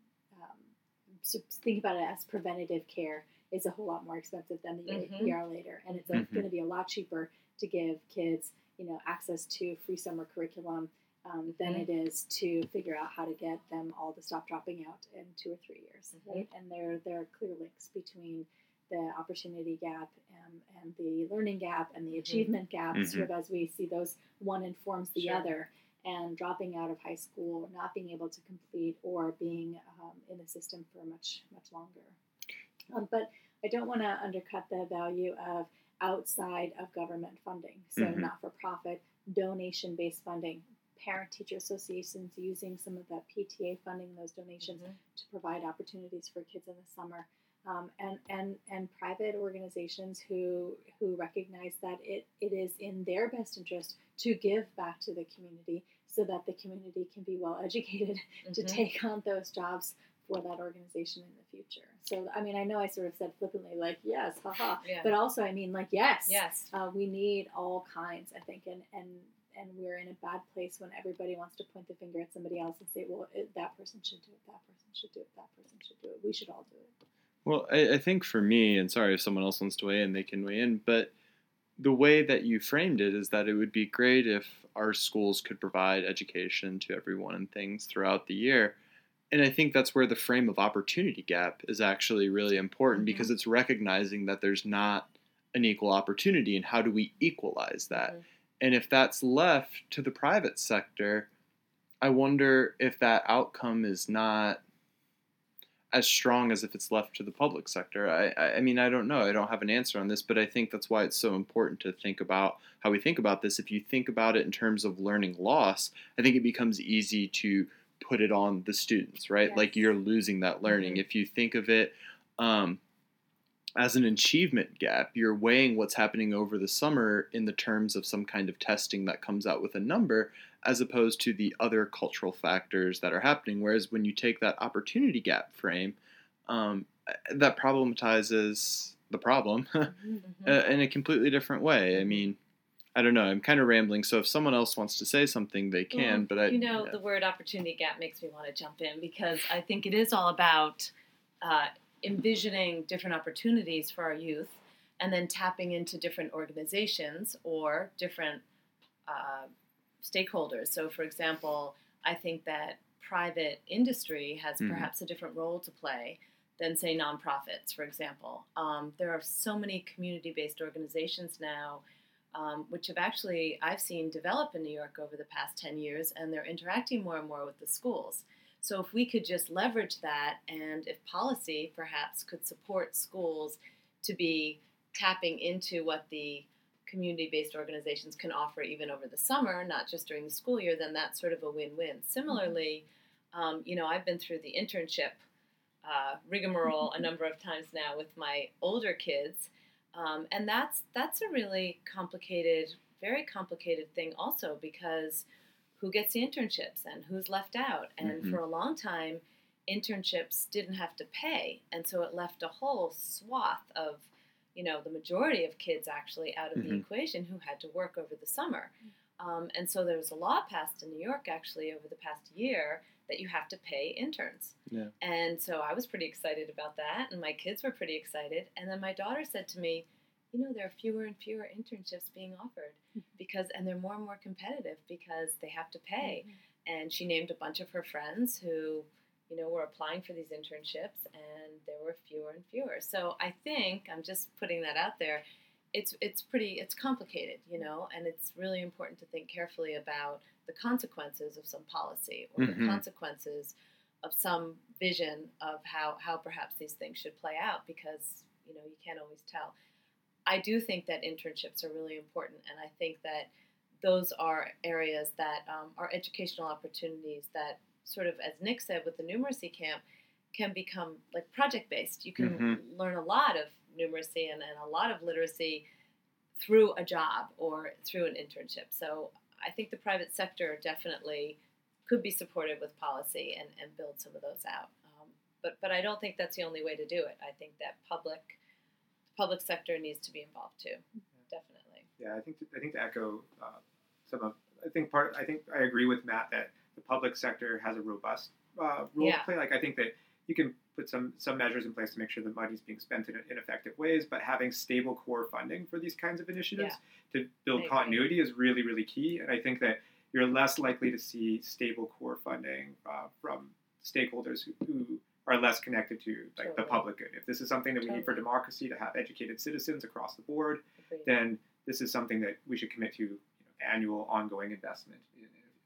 think about it as preventative care is a whole lot more expensive than the year, mm-hmm. year later, and it's mm-hmm. going to be a lot cheaper to give kids you know access to free summer curriculum um, than mm-hmm. it is to figure out how to get them all to stop dropping out in two or three years, mm-hmm. right? And there there are clear links between the opportunity gap and, and the learning gap and the mm-hmm. achievement gap. Mm-hmm. Sort of as we see those, one informs the sure. other. And dropping out of high school, not being able to complete, or being um, in the system for much much longer. Um, but I don't want to undercut the value of outside of government funding, so mm-hmm. not for profit, donation based funding parent teacher associations using some of that PTA funding, those donations mm-hmm. to provide opportunities for kids in the summer. Um, and, and, and private organizations who, who recognize that it, it is in their best interest to give back to the community so that the community can be well educated mm-hmm. to take on those jobs for that organization in the future. So, I mean, I know I sort of said flippantly, like, yes, haha, yeah. but also, I mean, like, yes, yes, uh, we need all kinds, I think, and, and and we're in a bad place when everybody wants to point the finger at somebody else and say, well, it, that person should do it, that person should do it, that person should do it. We should all do it. Well, I, I think for me, and sorry if someone else wants to weigh in, they can weigh in, but the way that you framed it is that it would be great if our schools could provide education to everyone and things throughout the year. And I think that's where the frame of opportunity gap is actually really important mm-hmm. because it's recognizing that there's not an equal opportunity and how do we equalize that? Mm-hmm. And if that's left to the private sector, I wonder if that outcome is not as strong as if it's left to the public sector. I, I mean, I don't know. I don't have an answer on this, but I think that's why it's so important to think about how we think about this. If you think about it in terms of learning loss, I think it becomes easy to put it on the students, right? Yes. Like you're losing that learning. Mm-hmm. If you think of it um, as an achievement gap, you're weighing what's happening over the summer in the terms of some kind of testing that comes out with a number, as opposed to the other cultural factors that are happening. Whereas when you take that opportunity gap frame, um, that problematizes the problem mm-hmm. in a completely different way. I mean, I don't know. I'm kind of rambling. So if someone else wants to say something, they can. But I, you know, yeah. the word opportunity gap makes me want to jump in because I think it is all about. Uh, envisioning different opportunities for our youth and then tapping into different organizations or different uh, stakeholders. So, for example, I think that private industry has mm-hmm. perhaps a different role to play than, say, nonprofits, for example. Um, there are so many community based organizations now. Um, which have actually I've seen develop in New York over the past 10 years, and they're interacting more and more with the schools. So if we could just leverage that, and if policy perhaps could support schools to be tapping into what the community-based organizations can offer even over the summer, not just during the school year, then that's sort of a win-win. Similarly, um, you know, I've been through the internship uh, rigmarole a number of times now with my older kids, um, and that's that's a really complicated, very complicated thing also because who gets the internships and who's left out, and Mhm. for a long time, internships didn't have to pay, and so it left a whole swath of you know the majority of kids actually out of the Mhm. equation who had to work over the summer. Um, and so there was a law passed in New York actually over the past year that you have to pay interns. Yeah. And so I was pretty excited about that, and my kids were pretty excited. And then my daughter said to me, you know, there are fewer and fewer internships being offered because, and they're more and more competitive because they have to pay. And she named a bunch of her friends who, you know, were applying for these internships, and there were fewer and fewer. So I think I'm just putting that out there. It's it's pretty it's complicated, you know, and it's really important to think carefully about the consequences of some policy or Mhm. the consequences of some vision of how how perhaps these things should play out because you know you can't always tell. I do think that internships are really important, and I think that those are areas that um, are educational opportunities that sort of, as Nick said, with the numeracy camp, can become like project based. You can Mhm. learn a lot of numeracy and, and a lot of literacy through a job or through an internship. So I think the private sector definitely could be supportive with policy and, and build some of those out. Um, but but I don't think that's the only way to do it. I think that public public sector needs to be involved too. Definitely. Yeah, I think to, I think to echo uh, some of I think part I think I agree with Matt that the public sector has a robust uh, role Yeah. to play. Like I think that you can put some some measures in place to make sure the money is being spent in, in effective ways, but having stable core funding for these kinds of initiatives to build continuity is really really key. And I think that you're less likely to see stable core funding uh, from stakeholders who, who are less connected to like the public good. If this is something that we need for democracy to have educated citizens across the board, Agreed. then this is something that we should commit to you know, annual ongoing investment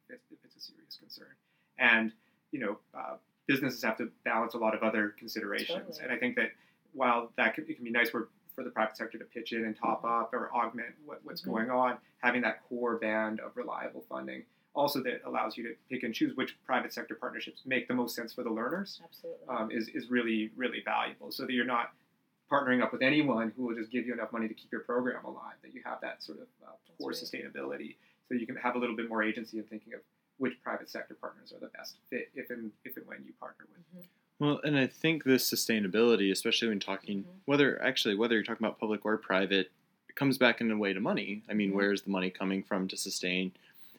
if, if serious concern. And you know, uh, businesses have to balance a lot of other considerations. Totally. And I think that while that can, it can be nice for, for the private sector to pitch in and top Mhm. up or augment what, what's Mhm. going on, having that core band of reliable funding also that allows you to pick and choose which private sector partnerships make the most sense for the learners um, is, is really, really valuable. So that you're not partnering up with anyone who will just give you enough money to keep your program alive, that you have that sort of uh, core right. sustainability so you can have a little bit more agency in thinking of which private sector partners are the best fit if and, if and when you partner with. Mhm. Well, and I think this sustainability, especially when talking Mhm. whether actually whether you're talking about public or private, it comes back in a way to money. I mean, Mhm. where is the money coming from to sustain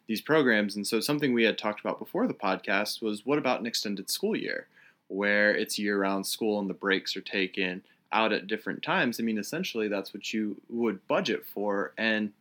these programs? And so something we had talked about before the podcast was what about an extended school year, where it's year-round school and the breaks are taken out at different times. I mean, essentially that's what you would budget for, and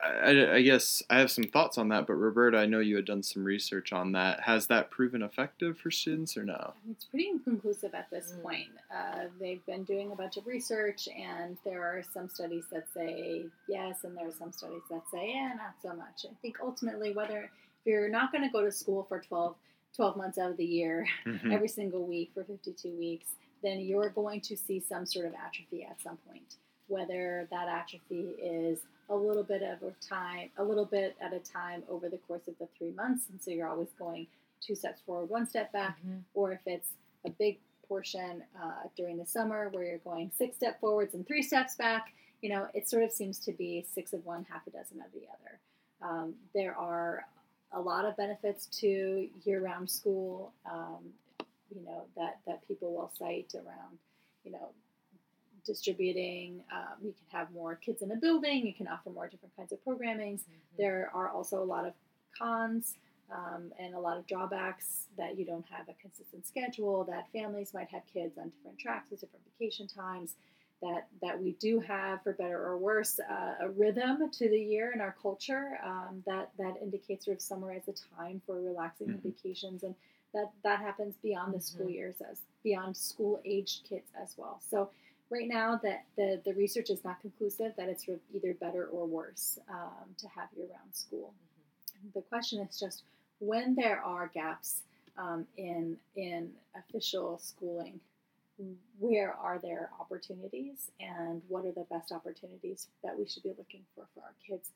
I, I guess I have some thoughts on that. But Roberta, I know you had done some research on that. Has that proven effective for students or no? It's pretty inconclusive at this Mm. point. Uh, they've been doing a bunch of research, and there are some studies that say yes, and there are some studies that say, yeah, not so much. I think ultimately, whether if you're not going to go to school for 12, 12 months out of the year, Mhm. every single week for 52 weeks, then you're going to see some sort of atrophy at some point. Whether that atrophy is a little bit of a time, a little bit at a time over the course of the three months, and so you're always going two steps forward, one step back, Mhm. or if it's a big portion uh, during the summer where you're going six step forwards and three steps back, you know, it sort of seems to be six of one, half a dozen of the other. Um, there are a lot of benefits to year-round school, um, you know, that, that people will cite around, you know, distributing. Um, you can have more kids in a building. You can offer more different kinds of programmings. There are also a lot of cons um, and a lot of drawbacks that you don't have a consistent schedule. That families might have kids on different tracks with different vacation times. That that we do have, for better or worse, uh, a rhythm to the year in our culture um, that that indicates sort of summer as a time for relaxing Mhm. vacations, and that that happens beyond the school Mhm. years as beyond school aged kids as well. So right now that the, the research is not conclusive that it's either better or worse um, to have year-round school. The question is just when there are gaps um, in in official schooling where are there opportunities and what are the best opportunities that we should be looking for for our kids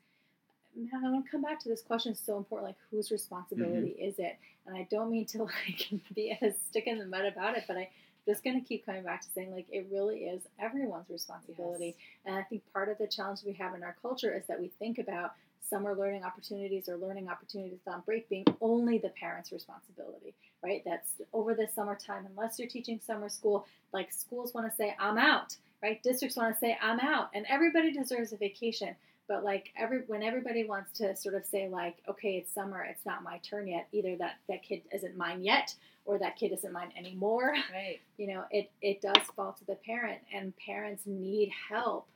I want to come back to this question. It's so important. Like, whose responsibility Mm-hmm. is it? And I don't mean to like be a stick in the mud about it, but I just going to keep coming back to saying like it really is everyone's responsibility. And I think part of the challenge we have in our culture is that we think about summer learning opportunities or learning opportunities on break being only the parents' responsibility, right? That's over the summertime, unless you're teaching summer school, like schools want to say, I'm out, right? Districts want to say, I'm out, and everybody deserves a vacation. But like every when everybody wants to sort of say like, okay, it's summer, it's not my turn yet. Either that that kid isn't mine yet, or that kid isn't mine anymore. Right. You know, it it does fall to the parent, and parents need help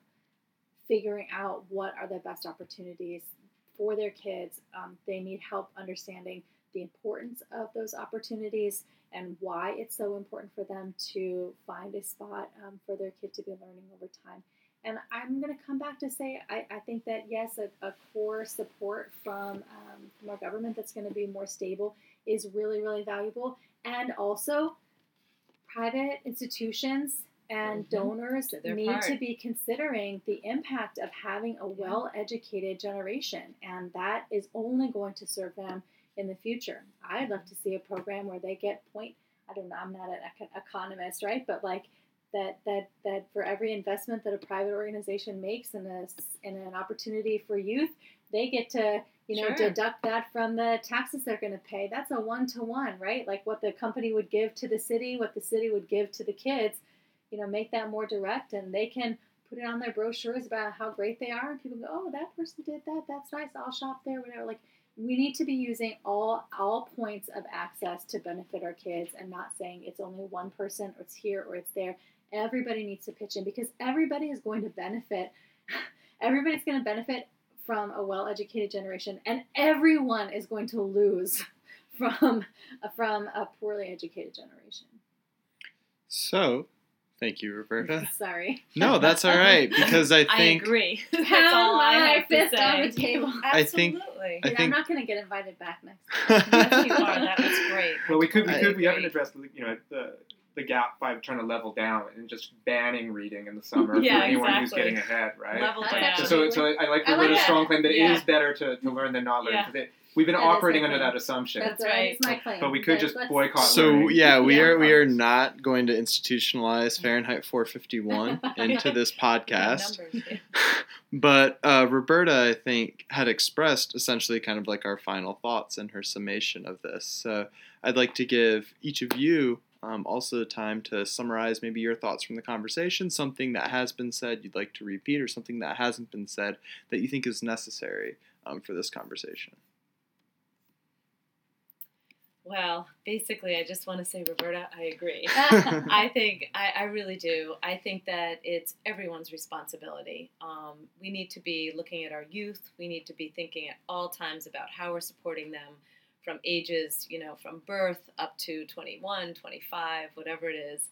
figuring out what are the best opportunities for their kids. Um, they need help understanding the importance of those opportunities and why it's so important for them to find a spot um, for their kid to be learning over time. And I'm going to come back to say I, I think that yes, a, a core support from um, from our government that's going to be more stable is really really valuable, and also private institutions and Mhm. donors Do need part. to be considering the impact of having a well educated generation, and that is only going to serve them in the future. I'd love to see a program where they get point. I don't know. I'm not an econ- economist, right? But like that that that for every investment that a private organization makes in a in an opportunity for youth, they get to you know Sure. deduct that from the taxes they're going to pay. That's a one to one, right? Like what the company would give to the city, what the city would give to the kids. You know, make that more direct, and they can put it on their brochures about how great they are, and people go, "Oh, that person did that. That's nice. I'll shop there." Whatever. Like we need to be using all all points of access to benefit our kids, and not saying it's only one person, or it's here, or it's there. Everybody needs to pitch in because everybody is going to benefit. Everybody's going to benefit from a well-educated generation, and everyone is going to lose from from a poorly educated generation. So, thank you, Roberta. Sorry. No, that's all right because I think I think agree. That's Pound all I my have to say. on the table. I think- Absolutely. I Dude, I'm think- not going to get invited back next. Time. Yes, you are. That was great. Well, we could, we could, we haven't addressed, you know, the the gap by trying to level down and just banning reading in the summer Yeah, for anyone who's getting ahead, right? Level That's down. So, so I like I like Roberta's strong claim that it is better to, to learn than not learn. Yeah. 'cause it- we've been That is operating under claim. that assumption. That's, That's right. right. It's my claim. But we could just boycott so. learning. Yeah, we Yeah. are we are not going to institutionalize Fahrenheit 451 into this podcast. numbers. But uh, Roberta, I think, had expressed essentially kind of like our final thoughts in her summation of this. So I'd like to give each of you um, also time to summarize maybe your thoughts from the conversation, something that has been said you'd like to repeat, or something that hasn't been said that you think is necessary um, for this conversation. Well, basically, I just want to say, Roberta, I agree. I think I, I really do. I think that it's everyone's responsibility. Um, we need to be looking at our youth. We need to be thinking at all times about how we're supporting them from ages, you know, from birth up to 21, 25, whatever it is.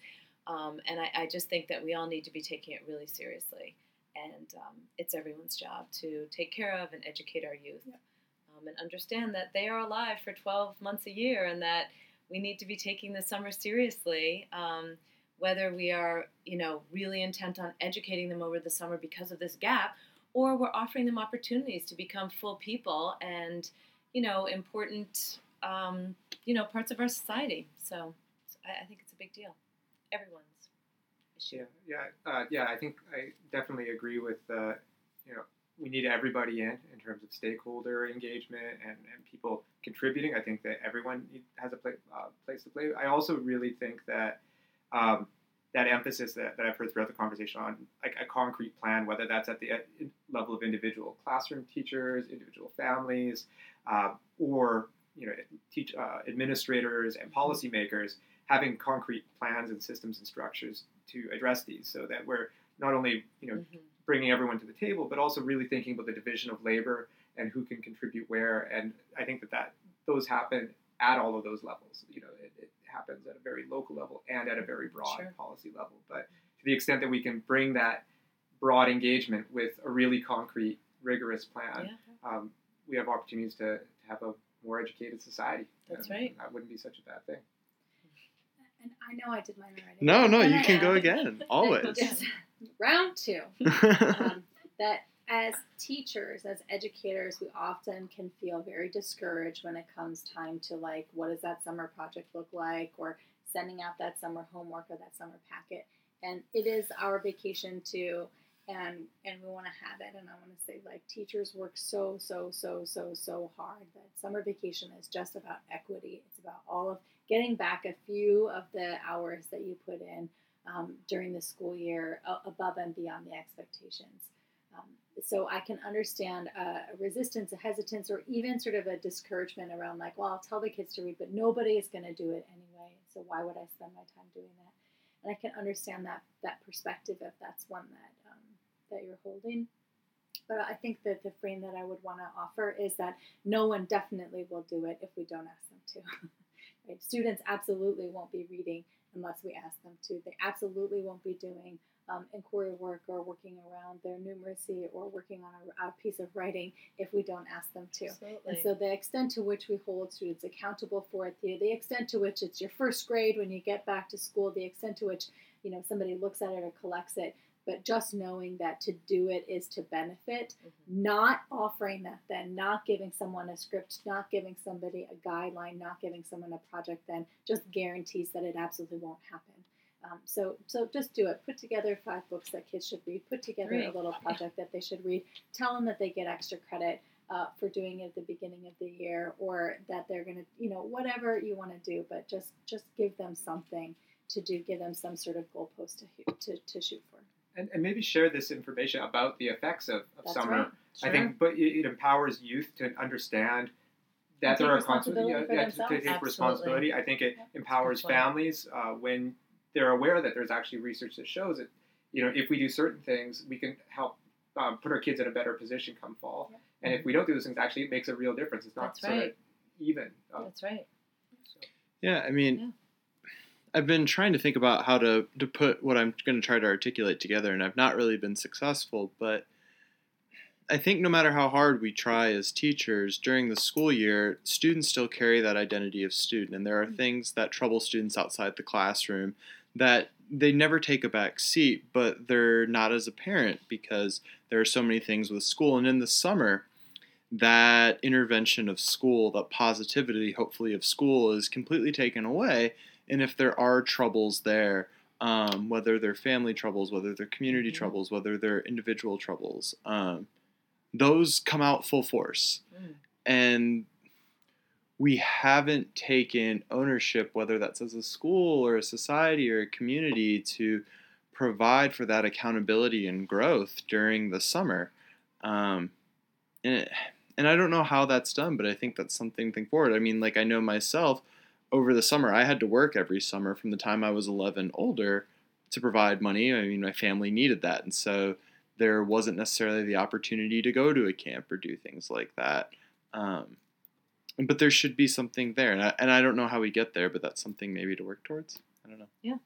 Um, and I, I just think that we all need to be taking it really seriously. And um, it's everyone's job to take care of and educate our youth um, and understand that they are alive for 12 months a year and that we need to be taking the summer seriously. Um, whether we are, you know, really intent on educating them over the summer because of this gap, or we're offering them opportunities to become full people and, you know, important, um, you know, parts of our society. So, so I, I think it's a big deal. Everyone's issue. Yeah, yeah, uh, yeah. I think I definitely agree with uh, you know we need everybody in in terms of stakeholder engagement and, and people contributing. I think that everyone has a play, uh, place to play. I also really think that um, that emphasis that, that I've heard throughout the conversation on like a concrete plan, whether that's at the level of individual classroom teachers, individual families, uh, or you know teach uh, administrators and policymakers having concrete plans and systems and structures to address these so that we're not only you know Mhm. bringing everyone to the table but also really thinking about the division of labor and who can contribute where and i think that, that those happen at all of those levels you know it, it happens at a very local level and at a very broad Sure. policy level but to the extent that we can bring that broad engagement with a really concrete rigorous plan Yeah. um, we have opportunities to, to have a more educated society That's And right. that wouldn't be such a bad thing And I know I did mine already. No, no, Can you I can go again. Always. Round two. um, that as teachers, as educators, we often can feel very discouraged when it comes time to like, what does that summer project look like, or sending out that summer homework or that summer packet. And it is our vacation too, and and we want to have it. And I want to say, like, teachers work so so so so so hard that summer vacation is just about equity. It's about all of getting back a few of the hours that you put in um, during the school year above and beyond the expectations. Um, so I can understand uh, a resistance, a hesitance, or even sort of a discouragement around like, well, I'll tell the kids to read, but nobody is going to do it anyway. So why would I spend my time doing that? And I can understand that that perspective if that's one that um, that you're holding. But I think that the frame that I would want to offer is that no one definitely will do it if we don't ask them to. right? Students absolutely won't be reading unless we ask them to. They absolutely won't be doing um, inquiry work or working around their numeracy or working on a, a piece of writing if we don't ask them to. Absolutely. And so the extent to which we hold students accountable for it, the, the extent to which it's your first grade when you get back to school, the extent to which you know somebody looks at it or collects it, but just knowing that to do it is to benefit, Mhm. not offering that then, not giving someone a script, not giving somebody a guideline, not giving someone a project then, just guarantees that it absolutely won't happen. Um, so, so just do it. Put together five books that kids should read. Put together a little project that they should read. Tell them that they get extra credit uh, for doing it at the beginning of the year, or that they're gonna, you know, whatever you want to do. But just, just give them something to do. Give them some sort of goalpost to to, to shoot for. and, and maybe share this information about the effects of, of That's summer. right. I think, but it, it empowers youth to understand that there are consequences. responsibility Yeah, yeah, to, to take Absolutely. responsibility. I think it Yep. empowers families uh, when they're aware that there's actually research that shows that you know if we do certain things, we can help um, put our kids in a better position come fall. Yep. And if we don't do those things, actually, it makes a real difference. It's not That's sort right. of even. Uh, That's right. so. Yeah, I mean, Yeah. I've been trying to think about how to to put what I'm going to try to articulate together, and I've not really been successful. But I think no matter how hard we try as teachers during the school year, students still carry that identity of student, and there are things that trouble students outside the classroom that they never take a back seat, but they're not as apparent because there are so many things with school. And in the summer, that intervention of school, that positivity, hopefully, of school is completely taken away. And if there are troubles there, um, whether they're family troubles, whether they're community Mhm. troubles, whether they're individual troubles, um, those come out full force. Mm. And we haven't taken ownership, whether that's as a school or a society or a community, to provide for that accountability and growth during the summer. Um, and, it, and I don't know how that's done, but I think that's something to think forward. I mean, like I know myself over the summer, I had to work every summer from the time I was 11 older to provide money. I mean, my family needed that. And so there wasn't necessarily the opportunity to go to a camp or do things like that. Um, but there should be something there. And I, and I don't know how we get there, but that's something maybe to work towards. I don't know. Yeah.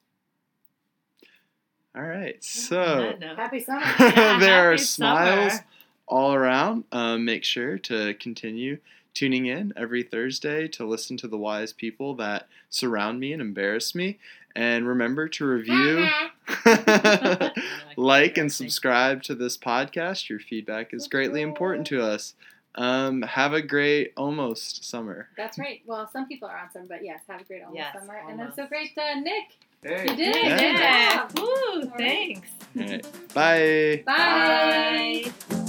All right. So. Happy summer. Yeah, there are smiles summer. all around. Um, make sure to continue tuning in every Thursday to listen to the wise people that surround me and embarrass me. And remember to review, like, and subscribe to this podcast. Your feedback is greatly important to us. Um, have a great almost summer. That's right. Well, some people are on summer, but yes, have a great almost Yes, summer. And I'm so great, uh, Nick. Hey. You did. Yeah. Good Yeah. Woo, thanks. All right. Bye. Bye. Bye.